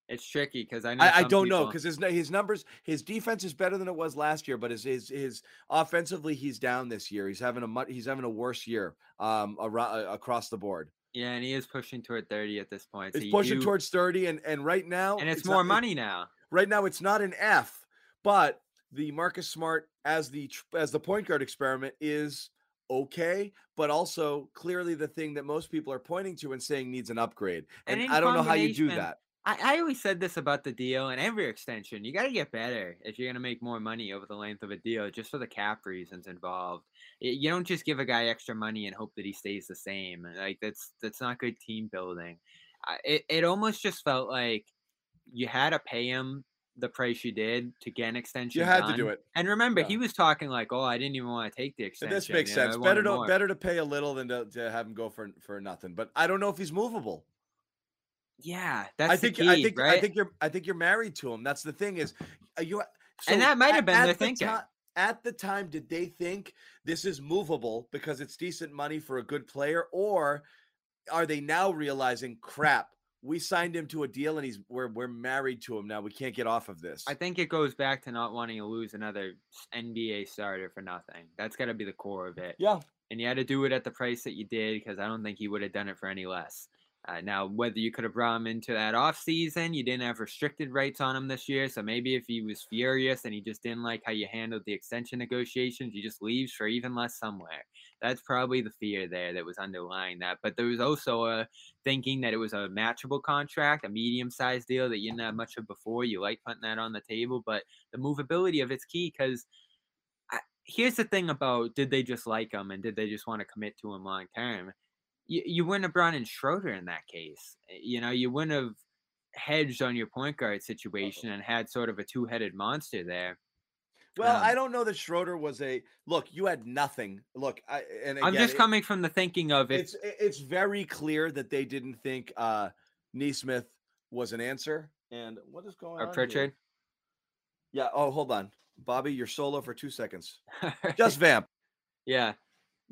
It's tricky because I I, I don't people... know because his his numbers, his defense is better than it was last year, but his his his offensively he's down this year. He's having a much he's having a worse year um around, across the board. Yeah, and he is pushing toward thirty at this point. So he's pushing do... towards thirty, and and right now, and it's, it's more not, money now. Right now, it's not an F, but the Marcus Smart as the as the point guard experiment is okay, but also clearly the thing that most people are pointing to and saying needs an upgrade. And, and I don't know how you do that. I, I always said this about the deal and every extension. You got to get better if you're going to make more money over the length of a deal, just for the cap reasons involved. You don't just give a guy extra money and hope that he stays the same. Like that's that's not good team building. It it almost just felt like you had to pay him the price you did to get an extension. You had done. to do it. And remember, yeah. he was talking like, "Oh, I didn't even want to take the extension." This makes sense. Know, better to more. better to pay a little than to, to have him go for for nothing. But I don't know if he's movable. Yeah, that's I think key, I think right? I think you're I think you're married to him. That's the thing is uh, you so and that might have been at, their thinking. To- at the time, did they think this is movable because it's decent money for a good player, or are they now realizing, crap, we signed him to a deal and he's we're we're married to him now. We can't get off of this. I think it goes back to not wanting to lose another NBA starter for nothing. That's got to be the core of it. Yeah. And you had to do it at the price that you did because I don't think he would have done it for any less. Uh, now, whether you could have brought him into that off season, you didn't have restricted rights on him this year. So maybe if he was furious and he just didn't like how you handled the extension negotiations, he just leaves for even less somewhere. That's probably the fear there that was underlying that. But there was also a thinking that it was a matchable contract, a medium sized deal that you didn't have much of before. You like putting that on the table, but the movability of it's key because here's the thing about did they just like him and did they just want to commit to him long term? You, you wouldn't have brought in Schroeder in that case. Eh, you know, you wouldn't have hedged on your point guard situation and had sort of a two headed monster there. Well, um, I don't know that Schroeder was a look. You had nothing. Look, I, and again, I'm just it, coming from the thinking of it. It's it's very clear that they didn't think uh Nesmith was an answer. And what is going or on? Pritchard. Here? Yeah. Oh, hold on, Bobby. You're solo for two seconds. just vamp. Yeah.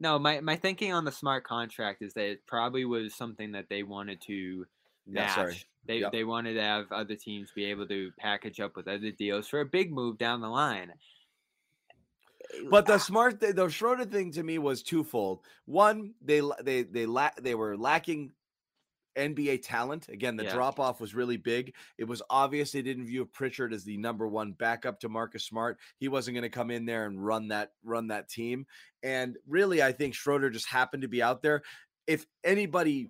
No, my, my thinking on the smart contract is that it probably was something that they wanted to match. Yeah, they yep. they wanted to have other teams be able to package up with other deals for a big move down the line. Eh, but the ah. smart, the Schroeder thing to me was twofold. One, they they they la- they were lacking NBA talent. Again, the yeah. drop off was really big. It was obvious they didn't view Pritchard as the number one backup to Marcus Smart. He wasn't going to come in there and run that run that team. And really, I think Schroeder just happened to be out there. If anybody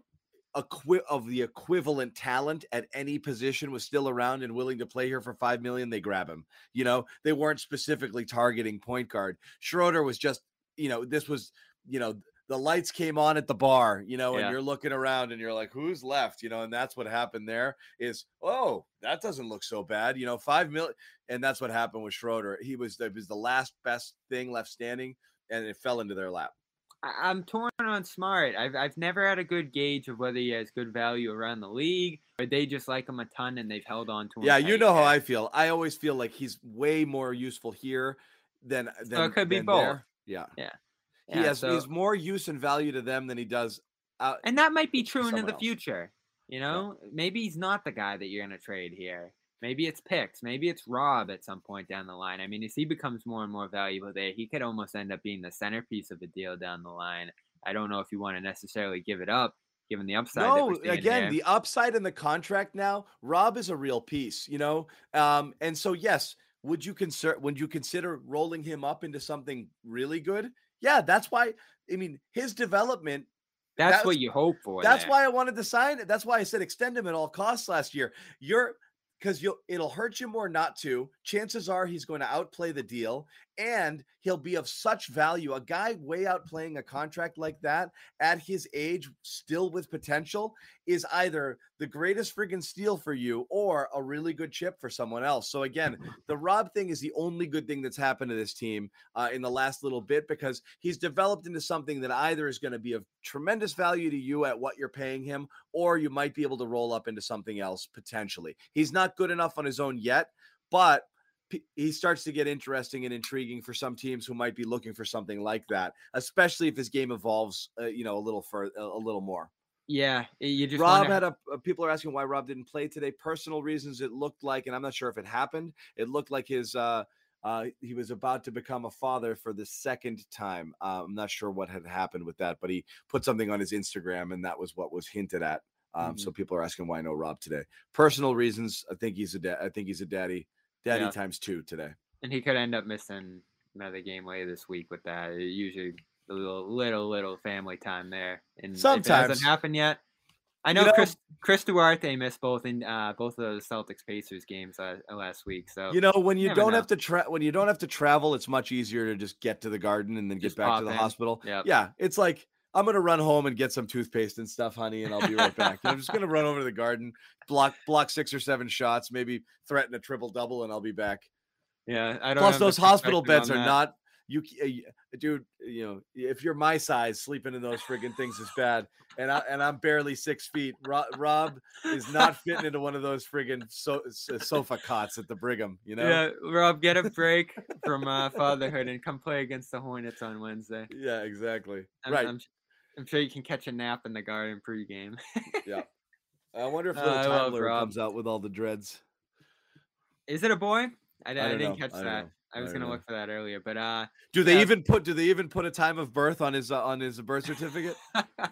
equi- of the equivalent talent at any position was still around and willing to play here for five million, they grab him. You know, they weren't specifically targeting point guard. Schroeder was just, you know, this was, you know, the lights came on at the bar, you know, and you're looking around and you're like, who's left, you know, and that's what happened there is, oh, that doesn't look so bad, you know, five million, and that's what happened with Schroeder. He was the, was the last best thing left standing, and it fell into their lap. I'm torn on Smart. I've I've never had a good gauge of whether he has good value around the league, or they just like him a ton and they've held on to him. Yeah, you know how I feel. I always feel like he's way more useful here than oh, than. So it could be both. There. Yeah. Yeah. He has so, he's more use and value to them than he does. Out, and that might be true into the else. future. You know, yeah. maybe he's not the guy that you're going to trade here. Maybe it's picks. Maybe it's Rob at some point down the line. I mean, as he becomes more and more valuable there, he could almost end up being the centerpiece of the deal down the line. I don't know if you want to necessarily give it up, given the upside. No, again, the upside in the contract now. Rob is a real piece, you know. Um, and so yes, would you consider would you consider rolling him up into something really good? Yeah, that's why. I mean, his development. That's, that's what you hope for. That's why I wanted to sign it. That's why I said extend him at all costs last year. You're because you'll it'll hurt you more not to. Chances are he's going to outplay the deal, and he'll be of such value. A guy way outplaying a contract like that at his age, still with potential, is either the greatest friggin' steal for you or a really good chip for someone else. So again, the Rob thing is the only good thing that's happened to this team uh, in the last little bit because he's developed into something that either is going to be of tremendous value to you at what you're paying him, or you might be able to roll up into something else potentially. He's not good enough on his own yet, but he starts to get interesting and intriguing for some teams who might be looking for something like that, especially if his game evolves, uh, you know, a little further, a little more. Yeah, you just Rob wonder- had a. People are asking why Rob didn't play today. Personal reasons. It looked like, and I'm not sure if it happened. It looked like his. uh uh, he was about to become a father for the second time. Uh, I'm not sure what had happened with that, but he put something on his Instagram, and that was what was hinted at. Um, mm-hmm. So people are asking why no Rob today. Personal reasons. I think he's a dad. I think he's a daddy. Daddy yeah. times two today. And he could end up missing another game later this week with that. Usually a little, little, little family time there. And sometimes it hasn't happened yet. I know, you know Chris Chris Duarte missed both in uh, both of the Celtics Pacers games uh, last week. So you know when you, don't know. have to tra- when you don't have to travel, it's much easier to just get to the garden and then just get back to the in. hospital. Yep. Yeah, it's like I'm gonna run home and get some toothpaste and stuff, honey, and I'll be right back. I'm just gonna run over to the garden, block block six or seven shots, maybe threaten a triple double, and I'll be back. Yeah, I don't. Plus, those hospital beds are not. You, uh, dude, you know, if you're my size, sleeping in those friggin' things is bad. And I and I'm barely six feet. Rob, Rob is not fitting into one of those friggin' so, sofa cots at the Brigham. You know. Yeah, Rob, get a break from uh, fatherhood and come play against the Hornets on Wednesday. Yeah, exactly. I'm, right. I'm, I'm sure you can catch a nap in the garden pregame. yeah. I wonder if little uh, Tyler comes out with all the dreads. Is it a boy? I, I, I didn't know. catch I that. I was gonna know. look for that earlier, but uh, do they yeah. even put do they even put a time of birth on his uh, on his birth certificate? oh,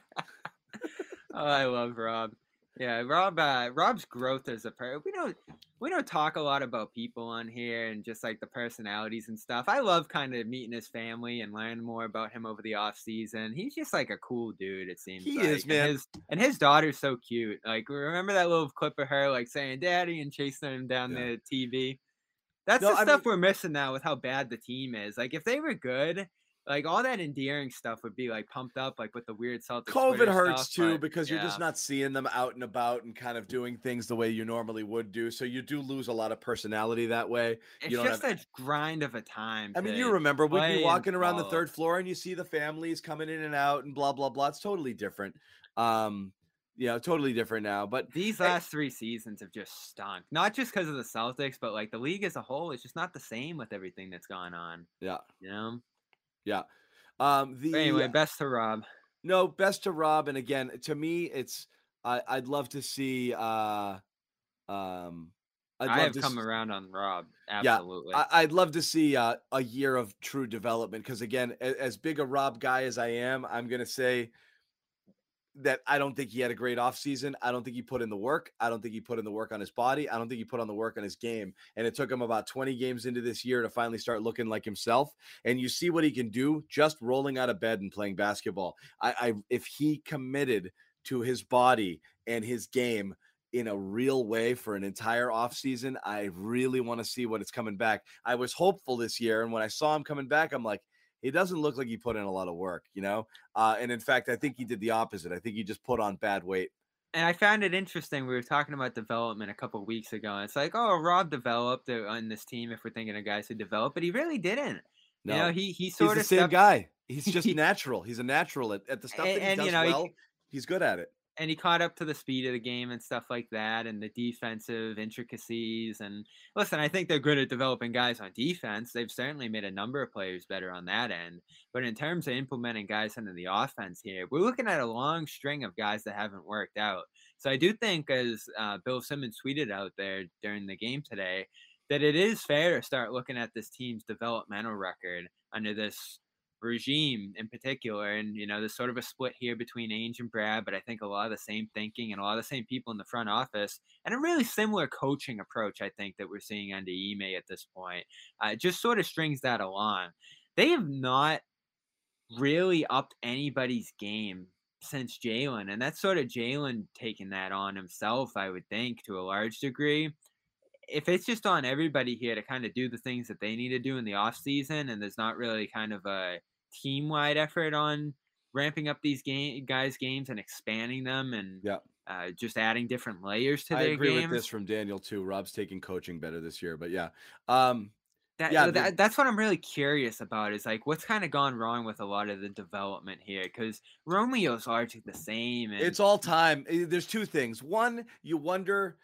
I love Rob. Yeah, Rob. Uh, Rob's growth as a person. We don't we don't talk a lot about people on here and just like the personalities and stuff. I love kind of meeting his family and learning more about him over the off season. He's just like a cool dude. It seems he like. is, man. And his, and his daughter's so cute. Like remember that little clip of her like saying "Daddy" and chasing him down yeah. the TV. That's no, the I stuff mean, we're missing now with how bad the team is. Like if they were good, like all that endearing stuff would be like pumped up, like with the weird Celtics. COVID Twitter hurts stuff, too but, because yeah. you're just not seeing them out and about and kind of doing things the way you normally would do. So you do lose a lot of personality that way. It's just have... a grind of a time. I mean, you remember we'd be walking around the third floor and you see the families coming in and out and blah blah blah. It's totally different. Um, know, totally different now. But these last three seasons have just stunk. Not just because of the Celtics, but like the league as a whole is just not the same with everything that's gone on. Yeah. You know? Yeah. Um the anyway, best to Rob. No, best to Rob. And again, to me, it's I, I'd love to see uh um I'd I have come see, around on Rob. Absolutely. Yeah, I, would love to see uh, a year of true development because, again, as, as big a Rob guy as I am, I'm going to say that I don't think he had a great offseason. I don't think he put in the work. I don't think he put in the work on his body. I don't think he put on the work on his game. And it took him about 20 games into this year to finally start looking like himself. And you see what he can do just rolling out of bed and playing basketball. I, I if he committed to his body and his game in a real way for an entire offseason, I really want to see what it's coming back. I was hopeful this year. And when I saw him coming back, I'm like, he doesn't look like he put in a lot of work, you know? Uh, and in fact, I think he did the opposite. I think he just put on bad weight. And I found it interesting. We were talking about development a couple weeks ago. And it's like, oh, Rob developed on this team if we're thinking of guys who develop, but he really didn't. No, you know, he he sort he's of the same stepped... guy. He's just natural. He's a natural at, at the stuff that he and, does you know, well. He, he's good at it and he caught up to the speed of the game and stuff like that and the defensive intricacies and listen i think they're good at developing guys on defense. They've certainly made a number of players better on that end but in terms of implementing guys into the offense here we're looking at a long string of guys that haven't worked out. So i do think as uh, bill simmons tweeted out there during the game today that it is fair to start looking at this team's developmental record under this regime in particular. And, you know, there's sort of a split here between Ainge and Brad, but I think a lot of the same thinking and a lot of the same people in the front office and a really similar coaching approach, I think, that we're seeing under Ime at this point. Uh, just sort of strings that along. They have not really upped anybody's game since Jaylen. And that's sort of Jaylen taking that on himself, I would think, to a large degree if it's just on everybody here to kind of do the things that they need to do in the off season, and there's not really kind of a team wide effort on ramping up these game guys' games and expanding them, and yeah. Uh, just adding different layers to I their agree games. with this from Daniel too. Rob's taking coaching better this year, but yeah, um, that, yeah, that, that's what I'm really curious about. Is like what's kind of gone wrong with a lot of the development here because Romeo's largely the same. And It's all time. Eh, There's two things. One, you wonder.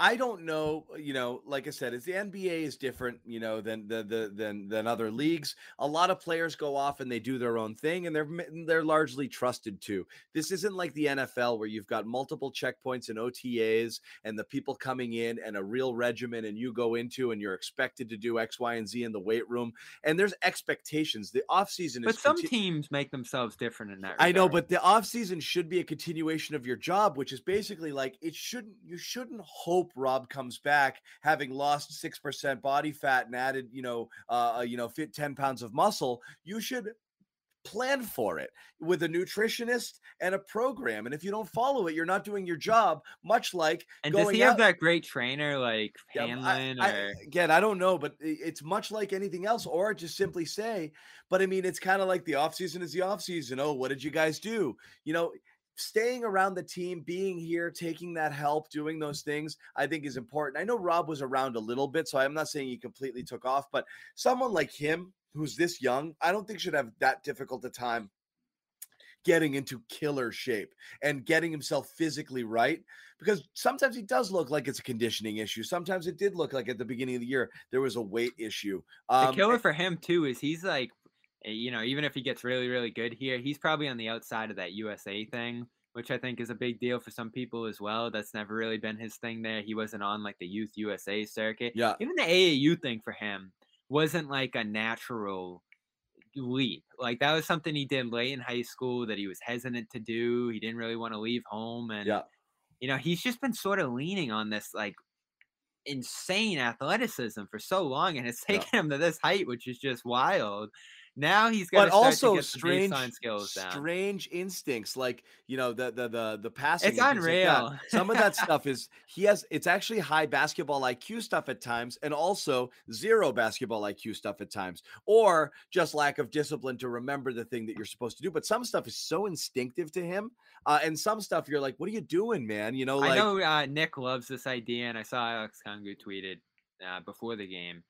I don't know. Uh, you know, like I said, is the NBA is different. You know, than the the than than other leagues. A lot of players go off and they do their own thing, and they're they're largely trusted to. This isn't like the NFL where you've got multiple checkpoints and OTAs, and the people coming in and a real regimen, and you go into and you're expected to do X, Y, and Z in the weight room, and there's expectations. The off season but some conti- teams make themselves different in that. I know, but the off season should be a continuation of your job, which is basically like it shouldn't. You shouldn't hope Rob comes back having lost six percent body fat and added, you know, uh, you know, fit ten pounds of muscle. You should plan for it with a nutritionist and a program. And if you don't follow it, you're not doing your job. Much like and does he have that great trainer like yeah, I- Hanlon I- again, I don't know, but it's much like anything else, or just simply say, but I mean, it's kind of like the off season is the off season. Oh, what did you guys do? You know, staying around the team, being here, taking that help, doing those things, I think is important. I know Rob was around a little bit, so I'm not saying he completely took off, but someone like him who's this young, I don't think should have that difficult a time getting into killer shape and getting himself physically right because sometimes he does look like it's a conditioning issue. Sometimes it did look like at the beginning of the year there was a weight issue. the Um, killer for him too is he's like, Eh, you know, even if he gets really really good here, he's probably on the outside of that USA thing, which I think is a big deal for some people as well. That's never really been his thing there. He wasn't on like the youth USA circuit. yeah, Even the AAU thing for him wasn't like a natural leap. Like that was something he did late in high school that he was hesitant to do. He didn't really want to leave home and yeah. you know, he's just been sort of leaning on this like insane athleticism for so long, and it's Yeah. taken him to this height, which is just wild. Now he's got But also strange, skills down. strange instincts like you know the the the the passing. It's things like unreal. Some of that stuff is he has. It's actually high basketball IQ stuff at times, and also zero basketball IQ stuff at times, or just lack of discipline to remember the thing that you're supposed to do. But some stuff is so instinctive to him, uh, and some stuff you're like, "What are you doing, man?" You know, like I know uh, Nick loves this idea, and I saw Alex Kongu tweeted uh, before the game.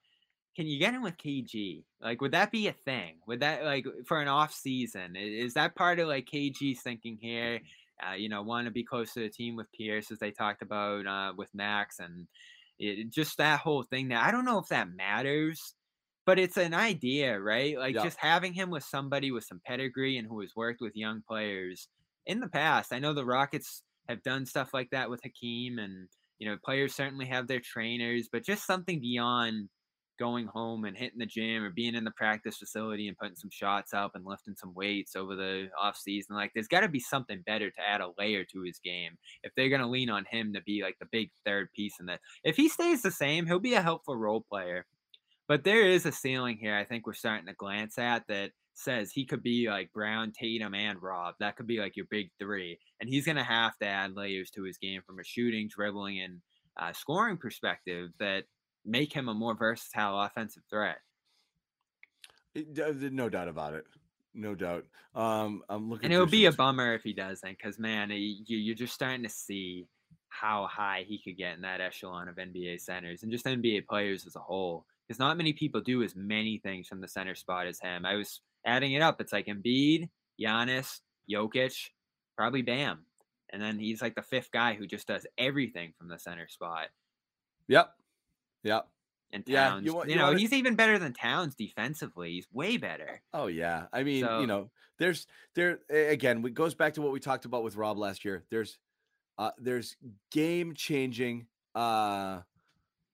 Can you get him with KG? Like, would that be a thing? Would that like for an off season? Is that part of like KG's thinking here? Uh, you know, want to be close to the team with Pierce, as they talked about uh, with Max, and it, just that whole thing. That I don't know if that matters, but it's an idea, right? Like Yeah. just having him with somebody with some pedigree and who has worked with young players in the past. I know the Rockets have done stuff like that with Hakeem, and you know, players certainly have their trainers, but just something beyond going home and hitting the gym or being in the practice facility and putting some shots up and lifting some weights over the off season. Like there's got to be something better to add a layer to his game if they're going to lean on him to be like the big third piece in that. If he stays the same, he'll be a helpful role player. But there is a ceiling here I think we're starting to glance at that says he could be like Brown, Tatum, and Rob. That could be like your big three. And he's going to have to add layers to his game from a shooting, dribbling, and uh, scoring perspective that make him a more versatile offensive threat. It- d- uh, d- no doubt about it. No doubt. Um, I'm looking. And it'll through be a bummer if he doesn't, because man, eh, y- you, you're just starting to see how high he could get in that echelon of NBA centers and just NBA players as a whole. Because not many people do as many things from the center spot as him. I was adding it up. It's like Embiid, Giannis, Jokic, probably Bam, and then he's like the fifth guy who just does everything from the center spot. Yep. Yep. And Yeah, Towns, you you, wa- you know, wanna- he's even better than Towns defensively. He's way better. Oh yeah. I mean, So- you know, there's there again, it goes back to what we talked about with Rob last year. There's uh there's game changing uh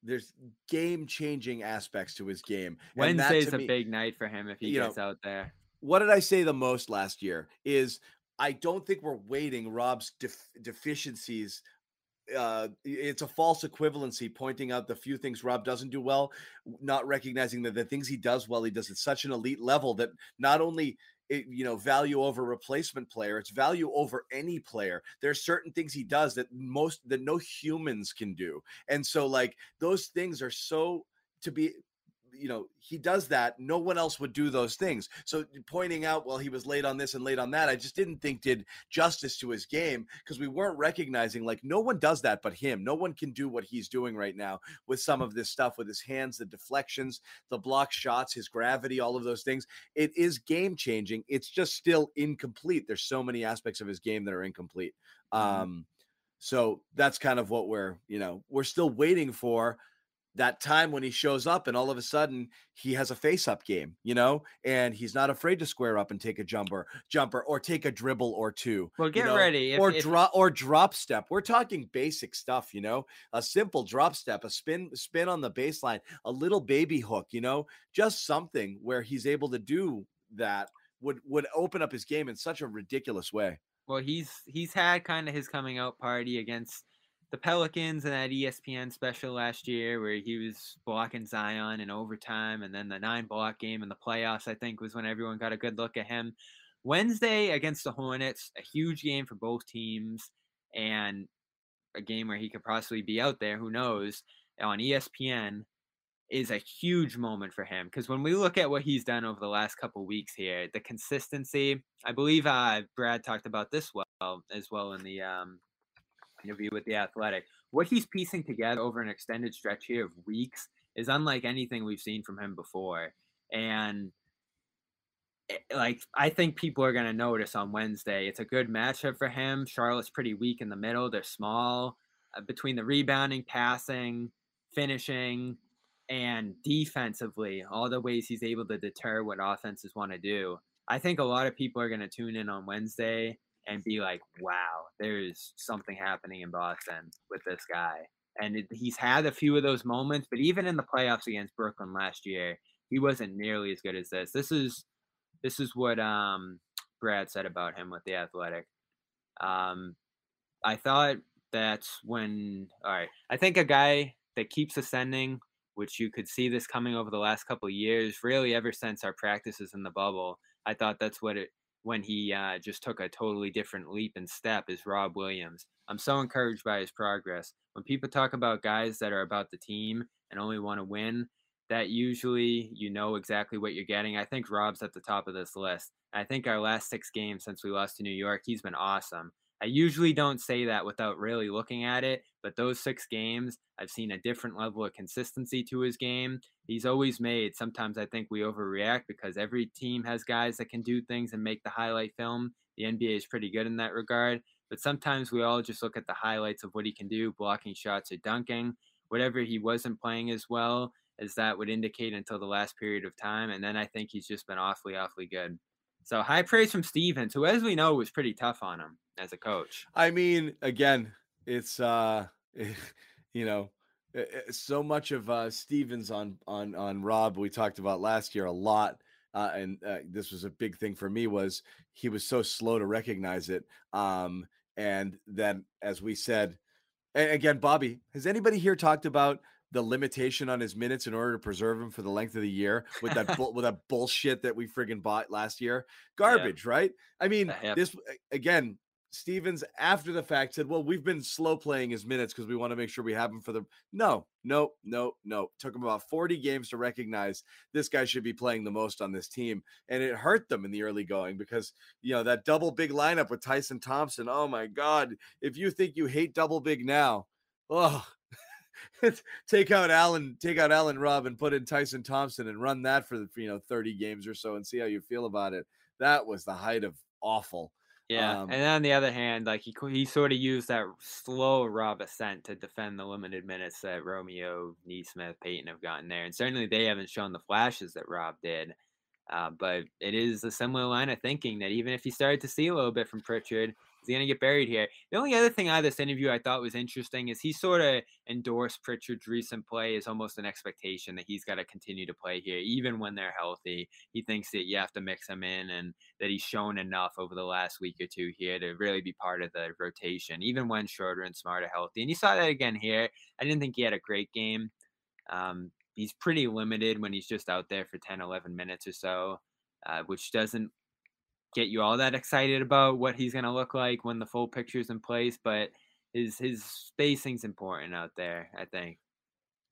there's game changing aspects to his game. And that, Wednesday's to a me- big night for him if he you know, gets out there. what did I say the most last year is I don't think we're waiting Rob's def- deficiencies. Uh, it's a false equivalency, pointing out the few things Rob doesn't do well, not recognizing that the things he does well, he does at such an elite level that not only it, you know value over replacement player it's value over any player. There's certain things he does that most that no humans can do. And so like those things are so to be you know he does that no one else would do those things. So pointing out well he was late on this and late on that i just didn't think did justice to his game because we weren't recognizing like no one does that but him. No one can do what he's doing right now with some of this stuff with his hands the deflections the block shots his gravity all of those things. It is game changing. It's just still incomplete. There's so many aspects of his game that are incomplete. Mm-hmm. um so that's kind of what we're you know we're still waiting for that time when he shows up and all of a sudden he has a face up game, you know, and he's not afraid to square up and take a jumper, jumper or take a dribble or two. Well, get you know, ready. If, or drop or drop step. We're talking basic stuff, you know, a simple drop step, a spin, spin on the baseline, a little baby hook, you know, just something where he's able to do that would would open up his game in such a ridiculous way. Well, he's he's had kind of his coming out party against the Pelicans and that ESPN special last year where he was blocking Zion in overtime, and then the nine block game in the playoffs, I think, was when everyone got a good look at him. Wednesday against the Hornets, a huge game for both teams, and a game where he could possibly be out there. Who knows? On ESPN is a huge moment for him because when we look at what he's done over the last couple weeks here, the consistency. I believe uh, Brad talked about this well as well in the um, interview with The Athletic. What he's piecing together over an extended stretch here of weeks is unlike anything we've seen from him before. And eh, like I think people are going to notice on Wednesday. It's a good matchup for him. Charlotte's pretty weak in the middle. They're small uh, between the rebounding, passing, finishing, and defensively. All the ways he's able to deter what offenses want to do. I think a lot of people are going to tune in on Wednesday and be like, wow, there's something happening in Boston with this guy. And it, he's had a few of those moments, but even in the playoffs against Brooklyn last year, he wasn't nearly as good as this. This is this is what um, Brad said about him with the Athletic. Um, I thought that's when all right. I think a guy that keeps ascending, which you could see this coming over the last couple of years, really ever since our practices in the bubble. I thought that's what it when he uh, just took a totally different leap and step is Rob Williams. I'm so encouraged by his progress. When people talk about guys that are about the team and only want to win, that usually you know exactly what you're getting. I think Rob's at the top of this list. I think our last six games since we lost to New York, he's been awesome. I usually don't say that without really looking at it, but those six games, I've seen a different level of consistency to his game. He's always made. Sometimes I think we overreact because every team has guys that can do things and make the highlight film. The NBA is pretty good in that regard, but sometimes we all just look at the highlights of what he can do, blocking shots or dunking, whatever he wasn't playing as well as that would indicate until the last period of time. And then I think he's just been awfully, awfully good. So high praise from Stevens, who, as we know, was pretty tough on him as a coach. I mean, again, it's uh, you know, so much of uh, Stevens on on on Rob we talked about last year a lot. Uh, and uh, this was a big thing for me was he was so slow to recognize it um, and then as we said again bobby has anybody here talked about the limitation on his minutes in order to preserve him for the length of the year with that bull, with that bullshit that we friggin' bought last year. Garbage, yeah. right? I mean, this again. Stevens, after the fact, said, "Well, we've been slow playing his minutes because we want to make sure we have him for the." No, no, no, no. Took him about forty games to recognize this guy should be playing the most on this team, and it hurt them in the early going because you know that double big lineup with Tristan Thompson. Oh my God! If you think you hate double big now, oh, take out Allen, take out Allen Robb and put in Tristan Thompson and run that for, the, you know 30 games or so and see how you feel about it. That was the height of awful. Yeah, um, and on the other hand, like he he sort of used that slow Rob ascent to defend the limited minutes that Romeo, Nesmith, Payton have gotten there, and certainly they haven't shown the flashes that Rob did. Uh, but it is a similar line of thinking that even if he started to see a little bit from Pritchard, he going to get buried here? The only other thing out of this interview I thought was interesting is he sort of endorsed Pritchard's recent play as almost an expectation that he's got to continue to play here, even when they're healthy. He thinks that you have to mix him in and that he's shown enough over the last week or two here to really be part of the rotation, even when Schroeder and Smart are healthy. And you saw that again here. I didn't think he had a great game. Um, he's pretty limited when he's just out there for 10, 11 minutes or so, uh, which doesn't get you all that excited about what he's going to look like when the full picture's in place, but his his spacing's important out there, I think.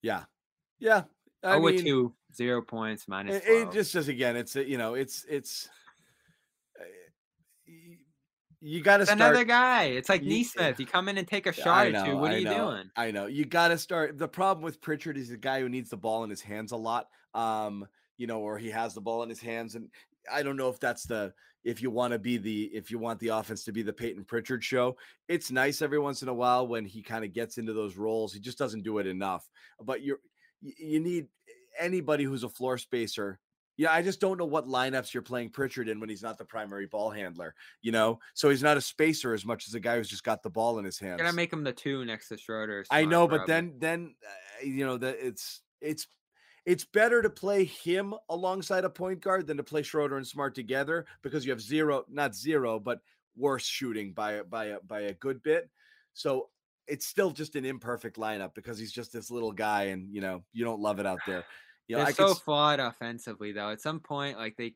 Yeah. Yeah. I oh, mean, two, zero points, minus it, it just says again, it's you know, it's it's uh, you got to start another guy. It's like Ye- Nesmith. You come in and take a shot I or two. What I are you know, doing? I know. You got to start. The problem with Pritchard is a guy who needs the ball in his hands a lot. Um, you know, or he has the ball in his hands, and I don't know if that's the if you want to be the if you want the offense to be the Payton Pritchard show. It's nice every once in a while when he kind of gets into those roles. He just doesn't do it enough. But you're you need anybody who's a floor spacer. Yeah, I just don't know what lineups you're playing Pritchard in when he's not the primary ball handler, you know? So he's not a spacer as much as a guy who's just got the ball in his hands. Gotta make him the two next to Schroeder. I know, but probably. then then uh, you know that it's it's it's better to play him alongside a point guard than to play Schroeder and Smart together because you have zero, not zero, but worse shooting by a by a by a good bit. So it's still just an imperfect lineup because he's just this little guy, and you know you don't love it out there. You know, They're I so could, flawed offensively, though. At some point, like they,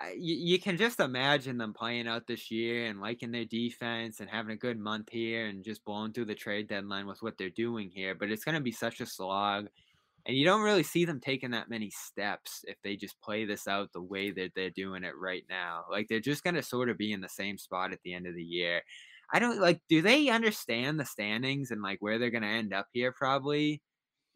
uh, you, you can just imagine them playing out this year and liking their defense and having a good month here and just blowing through the trade deadline with what they're doing here. But it's going to be such a slog, and you don't really see them taking that many steps if they just play this out the way that they're doing it right now. Like they're just going to sort of be in the same spot at the end of the year. I don't like. Do they understand the standings and like where they're going to end up here? Probably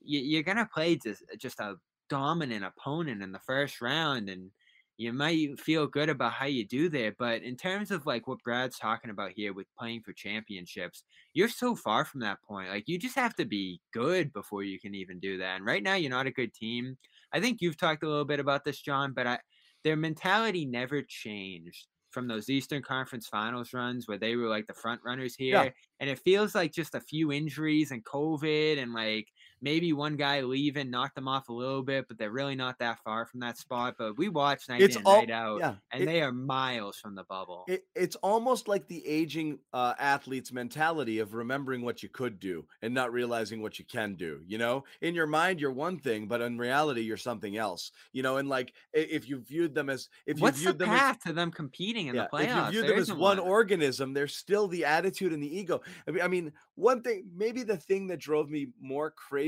you, you're gonna play just just a dominant opponent in the first round, and you might feel good about how you do there. But in terms of like what Brad's talking about here with playing for championships, you're so far from that point. Like you just have to be good before you can even do that. And right now, you're not a good team. I think you've talked a little bit about this, John, but I their mentality never changed from those Eastern Conference Finals runs where they were like the front runners here. Yeah. And it feels like just a few injuries and COVID and like maybe one guy leaving knocked them off a little bit, but they're really not that far from that spot. But we watch night it's in, all night out, yeah. and it- they are miles from the bubble. It, it's almost like the aging uh, athlete's mentality of remembering what you could do and not realizing what you can do. You know, in your mind, you're one thing, but in reality, you're something else. You know, and like if you viewed them as if you What's the viewed them as path to them competing in yeah, the playoffs? if you view There them as one organism, there's still the attitude and the ego. I mean, I mean, one thing, maybe the thing that drove me more crazy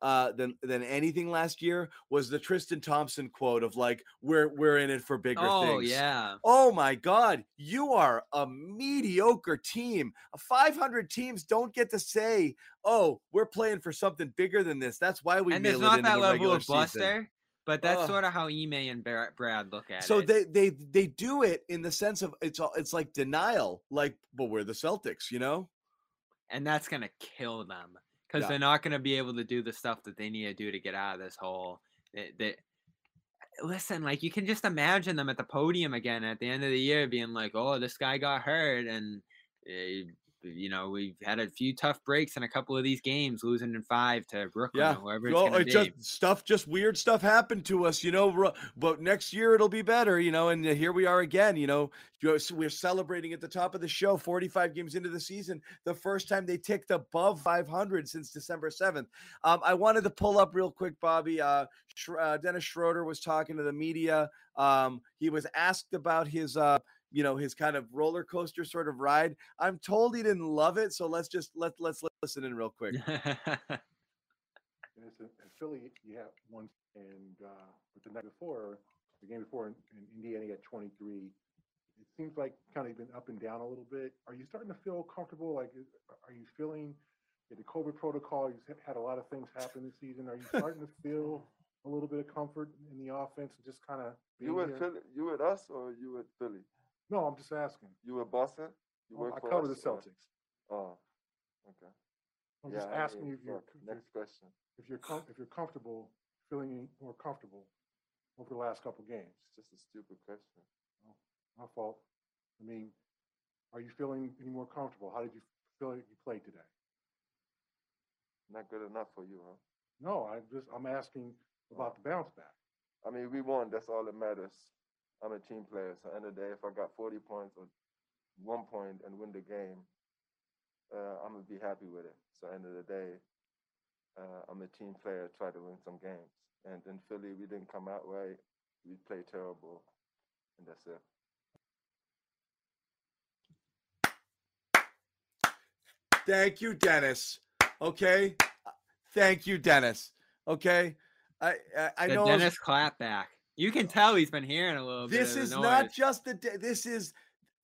uh, than than anything last year was the Tristan Thompson quote of like, "We're we're in it for bigger Oh things." yeah. Oh my God, you are a mediocre team. 500 teams don't get to say, "Oh, we're playing for something bigger than this." That's why we and mail there's it not into that the level regular of season. bluster, but that's Ugh. sort of how Ime and Brad look at So it. So they they they do it in the sense of it's all it's like denial, like, but we're the Celtics, you know? and that's gonna kill them because Yeah. they're not gonna be able to do the stuff that they need to do to get out of this hole. They, they- listen, like you can just imagine them at the podium again at the end of the year, being like, "Oh, this guy got hurt," and eh, you know we've had a few tough breaks in a couple of these games, losing in five to Brooklyn Yeah. or whoever it's Well, it be. just stuff, just weird stuff happened to us, you know. But next year it'll be better, you know. And uh, here we are again, you know. you know, s- We're celebrating at the top of the show, 45 games into the season, the first time they ticked above 500 since December 7th. Um, I wanted to pull up real quick, Bobby. Uh, Sch- uh, Dennis Schroeder was talking to the media. Um, he was asked about his. Uh, you know his kind of roller coaster sort of ride. I'm told he didn't love it, so let's just let let's listen in real quick. It's in, in Philly, you have one, and uh, but the night before, the game before in, in Indiana, you had 23. It seems like kind of been up and down a little bit. Are you starting to feel comfortable? Like, are you feeling the COVID protocol? You've had a lot of things happen this season. Are you starting to feel a little bit of comfort in the offense and just kind of You with Philly? You with us or you with Philly? No, I'm just asking. You with Boston? You Oh, work I for cover the us, or- Celtics. Oh, okay. I'm Yeah, just I hear asking you if you're, if you're Next question. if you're com- if you're comfortable feeling any more comfortable over the last couple games. It's just a stupid question. Oh, my fault. I mean, are you feeling any more comfortable? How did you feel you played today? Not good enough for you, huh? No, I just I'm asking about oh. the bounce back. I mean, we won. That's all that matters. I'm a team player. So end of the day, if I got 40 points or one point and win the game, uh, I'm gonna be happy with it. So end of the day, uh, I'm a team player. Try to win some games. And in Philly, we didn't come out right. We played terrible, and that's it. Thank you, Dennis. Okay. Thank you, Dennis. Okay. I I, I know Dennis was, clap back. You can tell he's been hearing a little bit. this is not just the this is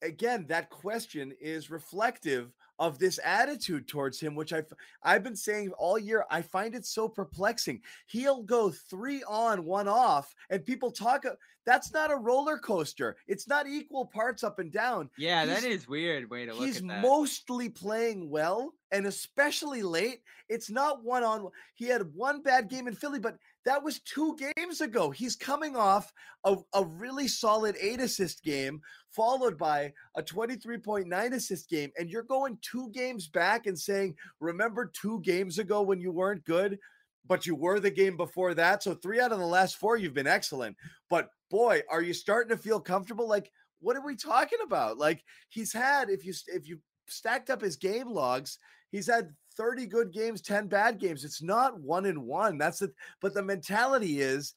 again that question is reflective of this attitude towards him which i've i've been saying all year i find it so perplexing he'll go three on one off and people talk that's not a roller coaster it's not equal parts up and down Yeah, that he's- is weird way to look he's at that. mostly playing well and especially late it's not one on he had one bad game in philly but that was two games ago. He's coming off a, a really solid eight assist game followed by a 23.9 assist game and you're going two games back and saying remember two games ago when you weren't good but you were the game before that? So three out of the last four you've been excellent. But boy are you starting to feel comfortable? Like what are we talking about? Like he's had if you if you stacked up his game logs he's had 30 good games 10 bad games. It's not one in one. That's it but the mentality is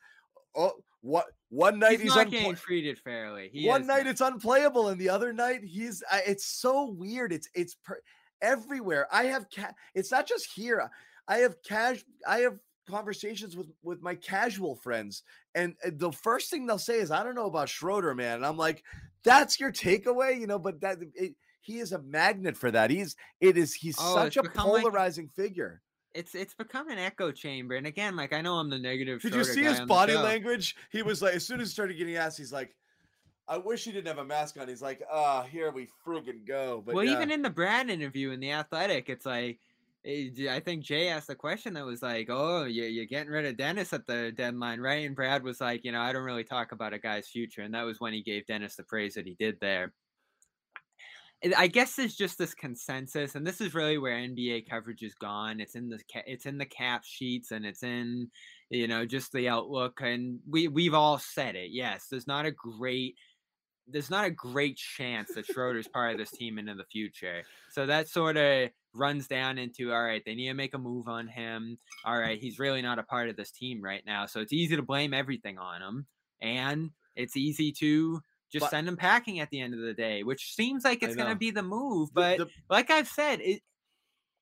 oh what one night he's, he's, not getting treated fairly. He one night it's unplayable and the other night he's it's so weird. It's it's per, everywhere. I have ca- it's not just here. I have cash i have conversations with with my casual friends and the first thing they'll say is i don't know about schroeder man. And i'm like that's your takeaway? You know but that it, he is a magnet for that he's it is he's Oh, such a become like- polarizing figure it's it's become an echo chamber. And again, like I know I'm the negative. did you see his body language he was like as soon as he started getting asked he's like I wish he didn't have a mask on. He's like, ah, here we friggin' go. But well, yeah. even in the Brad interview in the Athletic, it's like I think Jay asked the question that was like, "Oh, you're getting rid of Dennis at the deadline, right?" And Brad was like, "You know, I don't really talk about a guy's future," and that was when he gave Dennis the praise that he did there. I guess there's just this consensus, and this is really where NBA coverage is gone. It's in the it's in the cap sheets, and it's in you know just the outlook, and we we've all said it. Yes, there's not a great there's not a great chance that Schroeder's part of this team into the future. So that sort of runs down into all right, they need to make a move on him. All right, he's really not a part of this team right now. So it's easy to blame everything on him. And it's easy to just But- send him packing at the end of the day, which seems like it's going to be the move. The- But the- like I've said, it,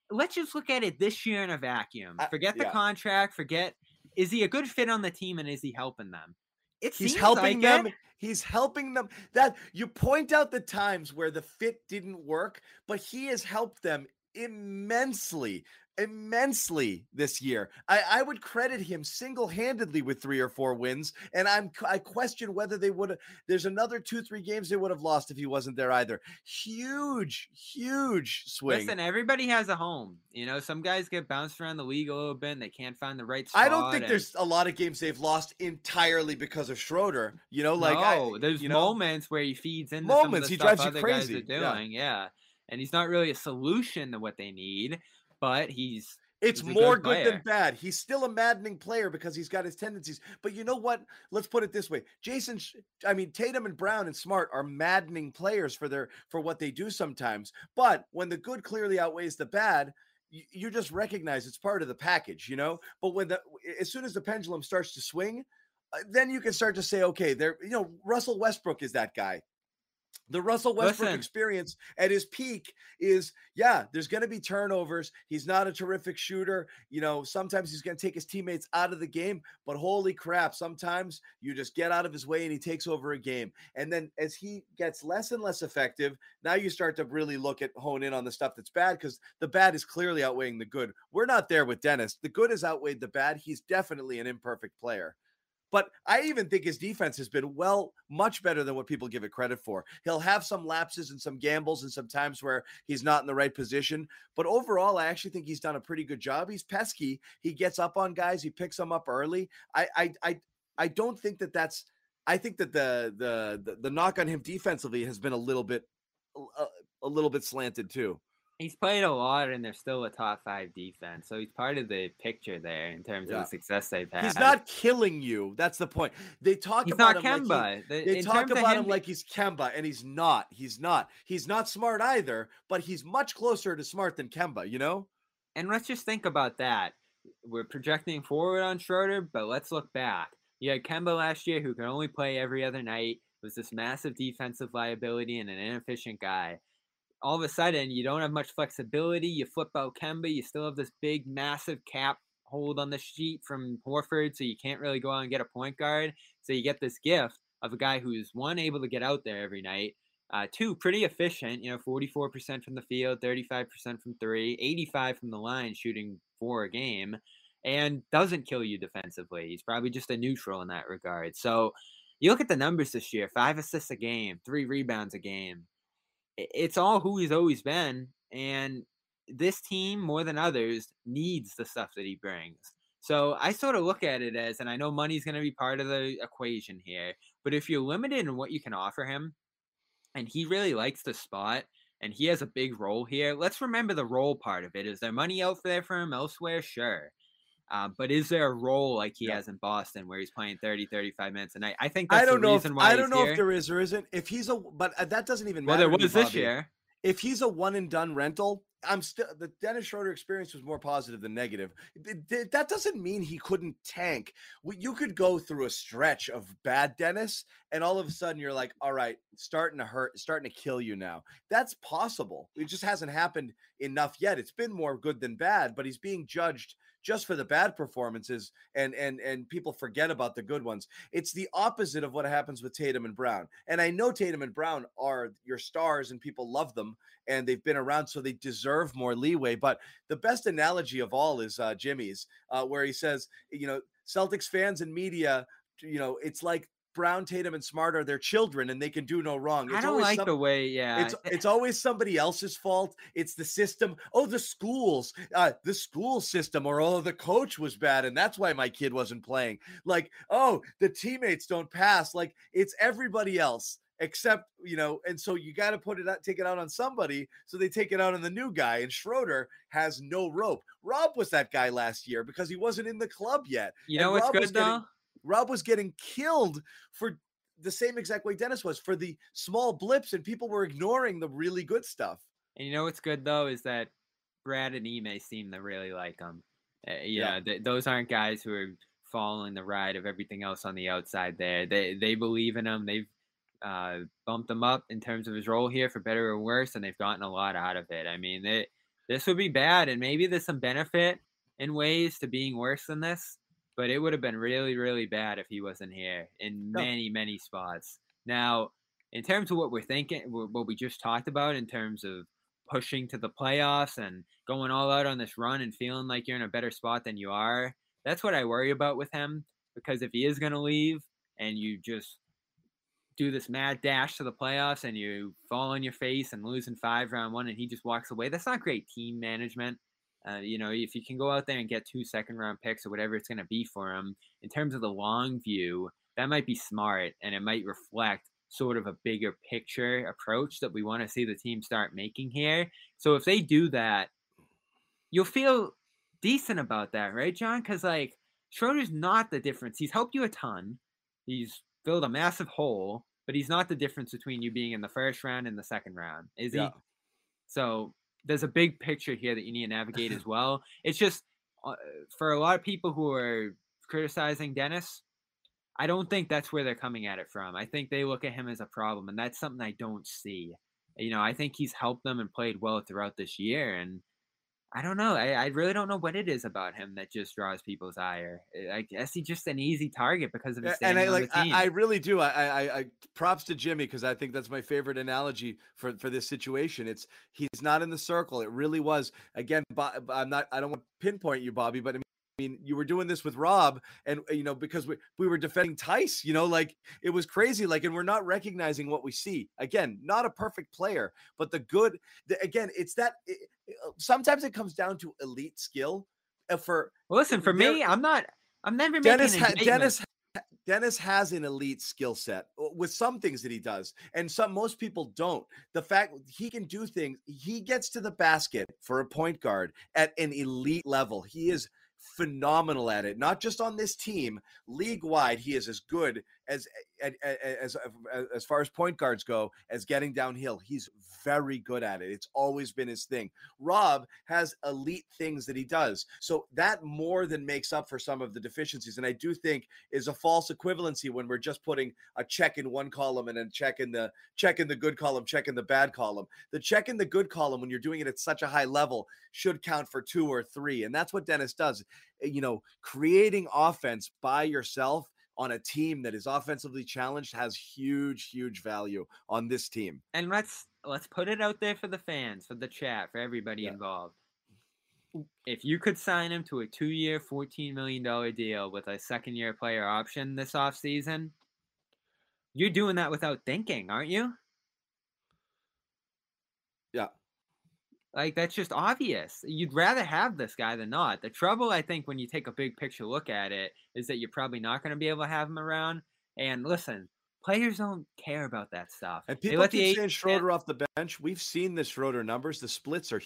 let's just look at it this year in a vacuum. I- Forget the yeah. contract. Forget is he a good fit on the team and is he helping them? It he's helping like them it. he's helping them that you point out the times where the fit didn't work but he has helped them immensely immensely this year i, I would credit him single-handedly with three or four wins and i'm i question whether they would have there's another two three games they would have lost if he wasn't there either huge huge swing Listen, everybody has a home. You know, some guys get bounced around the league a little bit and they can't find the right spot. I don't think and- there's a lot of games they've lost entirely because of Schroeder. You know, like I- there's you know, moments where he feeds into Moments, the he drives you crazy, guys yeah. doing. Yeah. and he's not really a solution to what they need, but he's It's He's more good good, than bad. He's still a maddening player because he's got his tendencies. But you know what? Let's put it this way: Jayson, I mean Tatum and Brown and Smart are maddening players for their for what they do sometimes. But when the good clearly outweighs the bad, you, you just recognize it's part of the package, you know. But when the as soon as the pendulum starts to swing, uh, then you can start to say, okay, there. You know, Russell Westbrook is that guy. The Russell Westbrook Listen. experience at his peak is yeah, there's going to be turnovers. He's not a terrific shooter. You know, sometimes he's going to take his teammates out of the game, but holy crap, sometimes you just get out of his way and he takes over a game. And then as he gets less and less effective, now you start to really look at hone in on the stuff that's bad because the bad is clearly outweighing the good. We're not there with Dennis. The good has outweighed the bad. He's definitely an imperfect player. But I even think his defense has been well, much better than what people give it credit for. He'll have some lapses and some gambles and some times where he's not in the right position. But overall, I actually think he's done a pretty good job. He's pesky. He gets up on guys. He picks them up early. I, I, I, I don't think that that's. I think that the the the, the knock on him defensively has been a little bit, a, a little bit slanted too. He's played a lot and they're still a top five defense. So he's part of the picture there in terms Yeah. of the success they've had. He's not killing you. That's the point. They talk he's about not him like he- Kemba. The- They in talk about him be- like he's Kemba, and he's not. He's not. He's not smart either, but he's much closer to smart than Kemba, you know? And let's just think about that. We're projecting forward on Schroeder, but let's look back. You had Kemba last year who could only play every other night, was this massive defensive liability and an inefficient guy. All of a sudden you don't have much flexibility. You flip out Kemba, you still have this big, massive cap hold on the sheet from Horford, so you can't really go out and get a point guard. So you get this gift of a guy who's one able to get out there every night, uh, two pretty efficient. You know, forty four percent from the field, thirty five percent from three, 85 from the line, shooting four a game, and doesn't kill you defensively. He's probably just a neutral in that regard. So you look at the numbers this year: five assists a game, three rebounds a game. It's all who he's always been, and this team more than others needs the stuff that he brings. So I sort of look at it as, and I know money's going to be part of the equation here, but if you're limited in what you can offer him, and he really likes the spot, and he has a big role here, let's remember the role part of it. Is there money out there for him elsewhere? Sure. Uh, but is there a role like he yeah. has in Boston where he's playing 30, 35 minutes a night? I think I don't know. If, I don't know here. if there is or isn't. If he's a, but uh, that doesn't even matter. Well, there was this year if he's a one and done rental, I'm still the Dennis Schroeder experience was more positive than negative. That doesn't mean he couldn't tank. You could go through a stretch of bad Dennis, and all of a sudden you're like, all right, starting to hurt, starting to kill you now. That's possible. It just hasn't happened enough yet. It's been more good than bad, but he's being judged just for the bad performances and and and people forget about the good ones. It's the opposite of what happens with Tatum and Brown. And I know Tatum and Brown are your stars and people love them and they've been around so they deserve more leeway, but the best analogy of all is uh, Jimmy's uh, where he says, you know, Celtics fans and media you know, it's like Brown, Tatum, and Smart are their children, and they can do no wrong. It's I don't like some, the way, yeah. It's it's always somebody else's fault. It's the system. Oh, the schools, uh, the school system, or oh, the coach was bad, and that's why my kid wasn't playing. Like, oh, the teammates don't pass. Like, it's everybody else except you know and so you got to put it out take it out on somebody so they take it out on the new guy and schroeder has no rope rob was that guy last year because he wasn't in the club yet you know what's good though Rob was getting killed for the same exact way Dennis was for the small blips, and people were ignoring the really good stuff. And you know what's good though is that Brad and Ime seem to really like him. Uh, yeah, th- those aren't guys who are following the ride of everything else on the outside. There, they they believe in him. They've uh, bumped him up in terms of his role here for better or worse, and they've gotten a lot out of it. I mean, they, this would be bad, and maybe there's some benefit in ways to being worse than this but it would have been really, really bad if he wasn't here in many, many spots. Now, in terms of what we're thinking, what we just talked about in terms of pushing to the playoffs and going all out on this run and feeling like you're in a better spot than you are, that's what I worry about with him. Because if he is going to leave and you just do this mad dash to the playoffs and you fall on your face and lose in five round one and he just walks away, that's not great team management. Uh, you know, if you can go out there and get two second round picks or whatever it's going to be for him, in terms of the long view, that might be smart and it might reflect sort of a bigger picture approach that we want to see the team start making here. So if they do that, you'll feel decent about that, right, John? Because like Schroeder's not the difference. He's helped you a ton. He's filled a massive hole, but he's not the difference between you being in the first round and the second round, is yeah. he? So there's a big picture here that you need to navigate as well. It's just uh, for a lot of people who are criticizing Dennis, I don't think that's where they're coming at it from. I think they look at him as a problem, and that's something I don't see. You know, I think he's helped them and played well throughout this year, and I don't know. I, I really don't know what it is about him that just draws people's ire. Eh, I guess he's just an easy target because of his standing and I like I, I, really do. I, I, I props to Jimmy because I think that's my favorite analogy for for this situation. It's he's not in the circle. It really was again. I'm not. I don't want to pinpoint you, Bobby, but I mean, you were doing this with Rob, and you know, because we we were defending Tice, you know, like it was crazy. Like, and we're not recognizing what we see. Again, not a perfect player, but the good. The, again, it's that. It, uh, sometimes it comes down to elite skill. Uh, for well, listen, for me, I'm not. I'm never making. Dennis. Ha, Dennis. Dennis has an elite skill set uh, with some things that he does, and some most people don't. The fact he can do things, he gets to the basket for a point guard at an elite level. He is phenomenal at it. Not just on this team, league wide, he is as good as eh, eh, eh, as as as far as point guards go as getting downhill. He's very good at it. It's always been his thing. Rob has elite things that he does. So that more than makes up for some of the deficiencies and I do think is a false equivalency when we're just putting a check in one column and then check in the check in the good column, check in the bad column. The check in the good column when you're doing it at such a high level should count for 2 or 3 and that's what Dennis does. Eh, you know, creating offense by yourself on a team that is offensively challenged has huge huge value on this team. And let's let's put it out there for the fans, for the chat, for everybody Yeah. involved. If you could sign him to a 2-year, 14 million dollar deal with a second year player option this offseason, you're doing that without thinking, aren't you? Yeah. Like that's just obvious. You'd rather have this guy than not. The trouble, I think, when you take a big picture look at it, is that you're probably not going to be able to have him around. And listen, players don't care about that stuff. And people let the keep eight- saying Schroeder off the bench. We've seen the Schroeder numbers. The splits are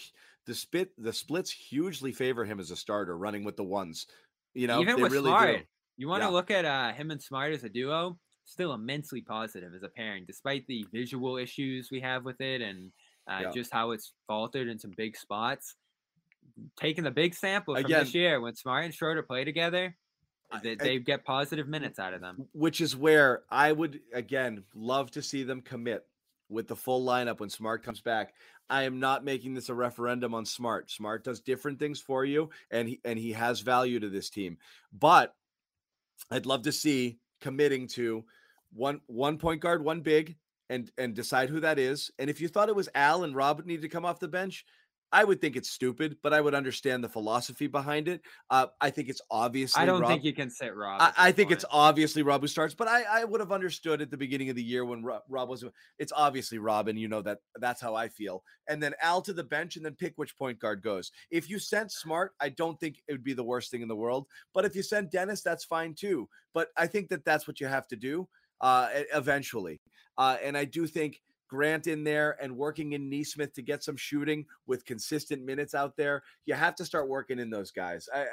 the spit the splits hugely favor him as a starter, running with the ones. You know, even they with really Smart, do. you want to Yeah. look at uh, him and Smart as a duo. Still immensely positive as a pairing, despite the visual issues we have with it and uh, Yeah. just how it's faltered in some big spots. Taking the big sample from Again- this year, when Smart and Schroeder play together, they, they get positive minutes out of them. which is where I would again love to see them commit with the full lineup when Smart comes back. I am not making this a referendum on Smart. Smart does different things for you, and he and he has value to this team. But I'd love to see committing to one one point guard, one big, and and decide who that is. And if you thought it was Al and Rob needed to come off the bench, I would think it's stupid, but I would understand the philosophy behind it. Uh, I think it's obviously I don't Rob- think you can sit Rob. I, I think it's obviously Rob who starts, but I, I would have understood at the beginning of the year when Rob, Rob was. It's obviously Rob, and you know that that's how I feel. And then Al to the bench, and then pick which point guard goes. If you sent Smart, I don't think it would be the worst thing in the world. But if you send Dennis, that's fine too. But I think that that's what you have to do uh, eventually. Uh, and I do think Grant in there and working in Nesmith to get some shooting with consistent minutes out there. You have to start working in those guys. I,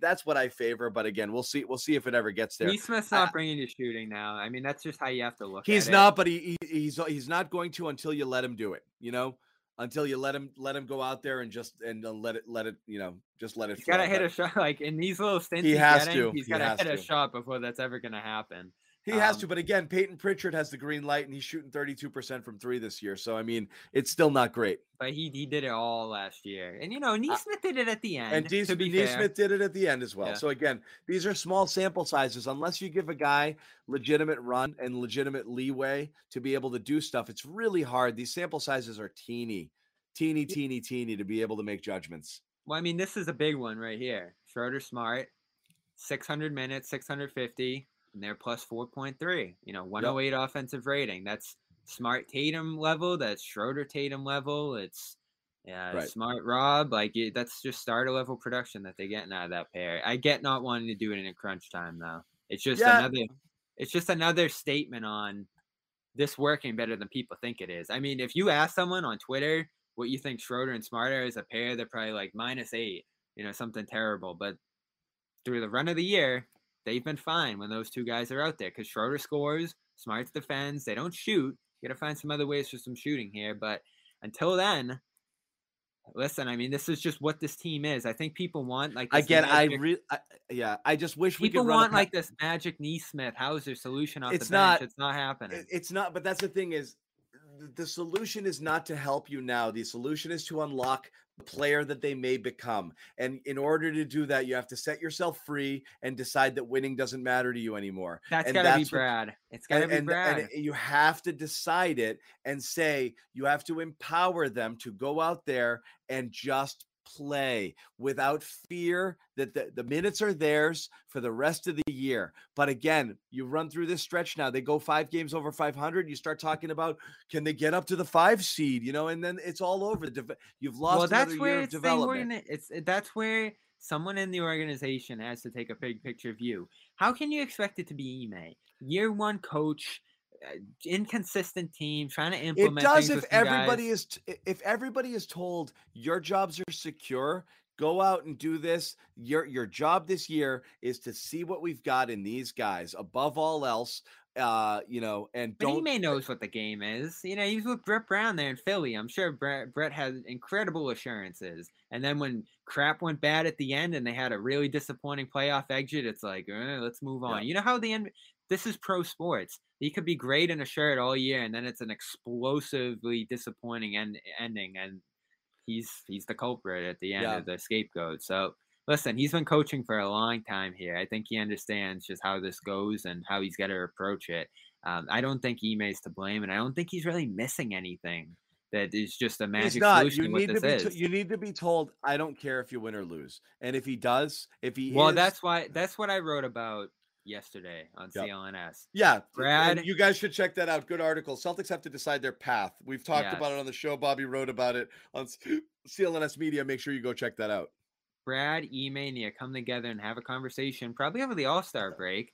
that's what I favor. But again, we'll see. We'll see if it ever gets there. Nesmith's not bringing you shooting now. I mean, that's just how you have to look. He's not, but he, he he's he's not going to until you let him do it. You know, until you let him let him go out there and just and uh, let it let it you know just let it. It. He's got to hit But a shot. Like in these little stints, He has getting, to. He's He got to hit a to. shot before that's ever going to happen. He has um, to, but again, Payton Pritchard has the green light and he's shooting thirty two percent from three this year. So I mean, it's still not great. But he he did it all last year, and you know Nesmith did it at the end. And to be Nesmith did it at the end as well. Yeah. So again, these are small sample sizes. Unless you give a guy legitimate run and legitimate leeway to be able to do stuff, it's really hard. These sample sizes are teeny, teeny, teeny, teeny to be able to make judgments. Well, I mean, this is a big one right here. Schroeder Smart, 600 minutes, 650, and they're plus 4.3. You know, 108 offensive rating. That's Smart Tatum level. That's Schroeder Tatum level. It's yeah, Right. Smart Rob. Like that's just starter level production that they're getting out of that pair. I get not wanting to do it in a crunch time though. It's just Yeah. another. It's just another statement on this working better than people think it is. I mean, if you ask someone on Twitter what you think Schroeder and Smart are as a pair, they're probably like minus eight, you know, something terrible. But through the run of the year, they've been fine when those two guys are out there because Schroeder scores, Smart's defends. They don't shoot. You got to find some other ways for some shooting here. But until then, listen, I mean, this is just what this team is. I think people want like this Again, I really, yeah, I just wish we people could run a want like this magic Nesmith Hauser solution off It's the bench. not- it's not happening. It's not, but that's the thing is the solution is not to help you now. The solution is to unlock the player that they may become. And in order to do that, you have to set yourself free and decide that winning doesn't matter to you anymore. That's and got to be that's what- Brad. It's got to and, be and, Brad. and you have to decide it and say you have to empower them to go out there and just play without fear that the, the minutes are theirs for the rest of the year. But again, you run through this stretch now. They go five games over 500. You start talking about can they get up to the five seed, you know, and then it's all over. You've lost well, that's another where year it's development. organ- it's that's where someone in the organization has to take a big picture view. How can you expect it to be Ime, year one coach, inconsistent team, trying to implement. It does if everybody guys? is t- if everybody is told your jobs are secure. Go out and do this. Your your job this year is to see what we've got in these guys. Above all else, uh, you know, and But he don't may knows what the game is. You know, he was with Brett Brown there in Philly. I'm sure Brett, Brett had incredible assurances. And then when crap went bad at the end and they had a really disappointing playoff exit, it's like, eh, let's move on. Yeah. You know how the end. This is pro sports. He could be great in a shirt all year, and then it's an explosively disappointing end, ending, and he's he's the culprit at the end Yeah. of the scapegoat. So listen, he's been coaching for a long time here. I think he understands just how this goes and how he's got to approach it. Um, I don't think Ime's to blame, and I don't think he's really missing anything that is just a magic solution You need to be. is. To, you need to be told. I don't care if you win or lose. And if he does, if he well, is, that's why that's what I wrote about yesterday on Yep. CLNS. yeah. and Brad- you guys should check that out. Good article. Celtics have to decide their path. We've talked about it on the show. Bobby wrote about it on CLNS Media. Make sure you go check that out. Brad, need to come together and have a conversation, probably over the All Star break.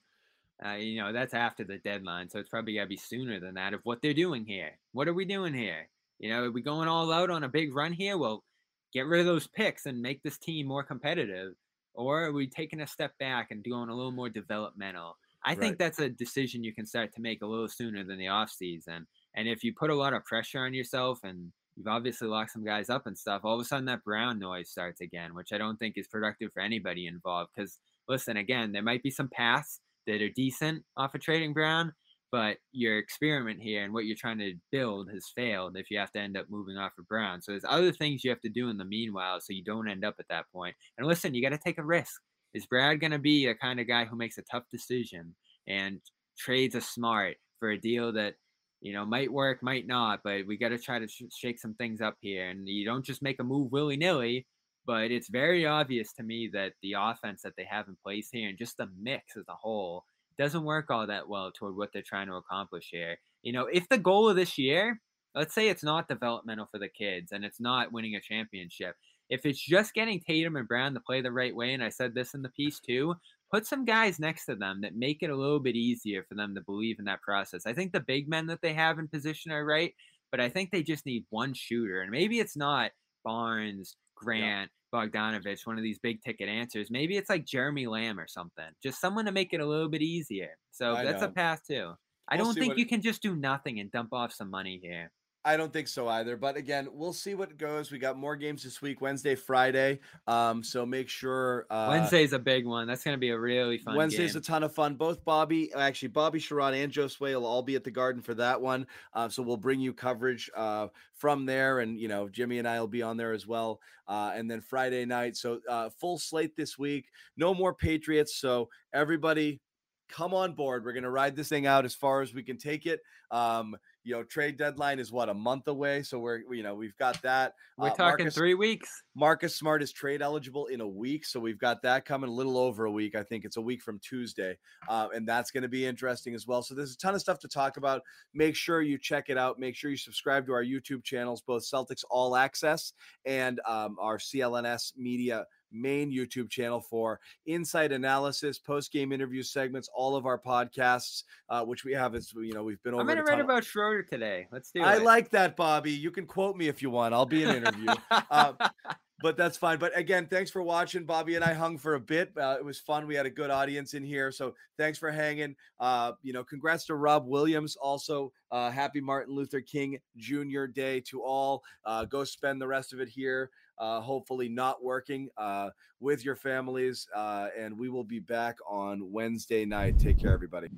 Uh, you know, that's after the deadline, so it's probably got to be sooner than that of what they're doing here. What are we doing here? You know, are we going all out on a big run here? Well, get rid of those picks and make this team more competitive. Or are we taking a step back and doing a little more developmental? I Right. think that's a decision you can start to make a little sooner than the off season. And if you put a lot of pressure on yourself and you've obviously locked some guys up and stuff, all of a sudden that Brown noise starts again, which I don't think is productive for anybody involved. Because listen, again, there might be some paths that are decent off of trading Brown, but your experiment here and what you're trying to build has failed if you have to end up moving off of Brown. So there's other things you have to do in the meanwhile so you don't end up at that point. And listen, you got to take a risk. Is Brad going to be a kind of guy who makes a tough decision and trades a smart for a deal that you know might work, might not, but we got to try to sh- shake some things up here. And you don't just make a move willy nilly. But it's very obvious to me that the offense that they have in place here and just the mix as a whole doesn't work all that well toward what they're trying to accomplish here. You know, if the goal of this year, let's say it's not developmental for the kids and it's not winning a championship, if it's just getting Tatum and Brown to play the right way, and I said this in the piece too, put some guys next to them that make it a little bit easier for them to believe in that process. I think the big men that they have in position are right, but I think they just need one shooter. And maybe it's not Barnes, Grant, Bogdanovich, one of these big ticket answers. Maybe it's like Jeremy Lamb or something. Just someone to make it a little bit easier. So I that's a know. path too. I We'll don't think you can just do nothing and dump off some money here. I don't think so either. But again, we'll see what goes. We got more games this week, Wednesday, Friday. Um, so make sure uh, Wednesday's a big one. That's going to be a really fun Wednesday's game. a ton of fun. Both Bobby, actually Bobby Sherrod and Joe Sway will all be at the Garden for that one. Uh, so we'll bring you coverage uh, from there, and you know Jimmy and I will be on there as well. Uh, and then Friday night, so uh, full slate this week. No more Patriots. So everybody, come on board. We're gonna ride this thing out as far as we can take it. Um, you know, trade deadline is what a month away, so we're you know we've got that. We're Uh, talking Marcus- three weeks. Marcus Smart is trade eligible in a week, so we've got that coming a little over a week. I think it's a week from Tuesday, uh, and that's going to be interesting as well. So there's a ton of stuff to talk about. Make sure you check it out. Make sure you subscribe to our YouTube channels, both Celtics All Access and um, our CLNS Media main YouTube channel for insight analysis, post game interview segments, all of our podcasts, uh, which we have. Is you know we've been over. I'm going to write about Schroeder today. Let's do it. I it. like that, Bobby. You can quote me if you want. I'll be an interview. um, but that's fine. But again, thanks for watching. Bobby and I hung for a bit. Uh, it was fun. We had a good audience in here. So thanks for hanging. Uh, you know, congrats to Rob Williams. Also, uh, happy Martin Luther King Jr. Day to all. Uh, go spend the rest of it here. Uh, hopefully, not working uh, with your families. And we will be back on Wednesday night. Take care, everybody.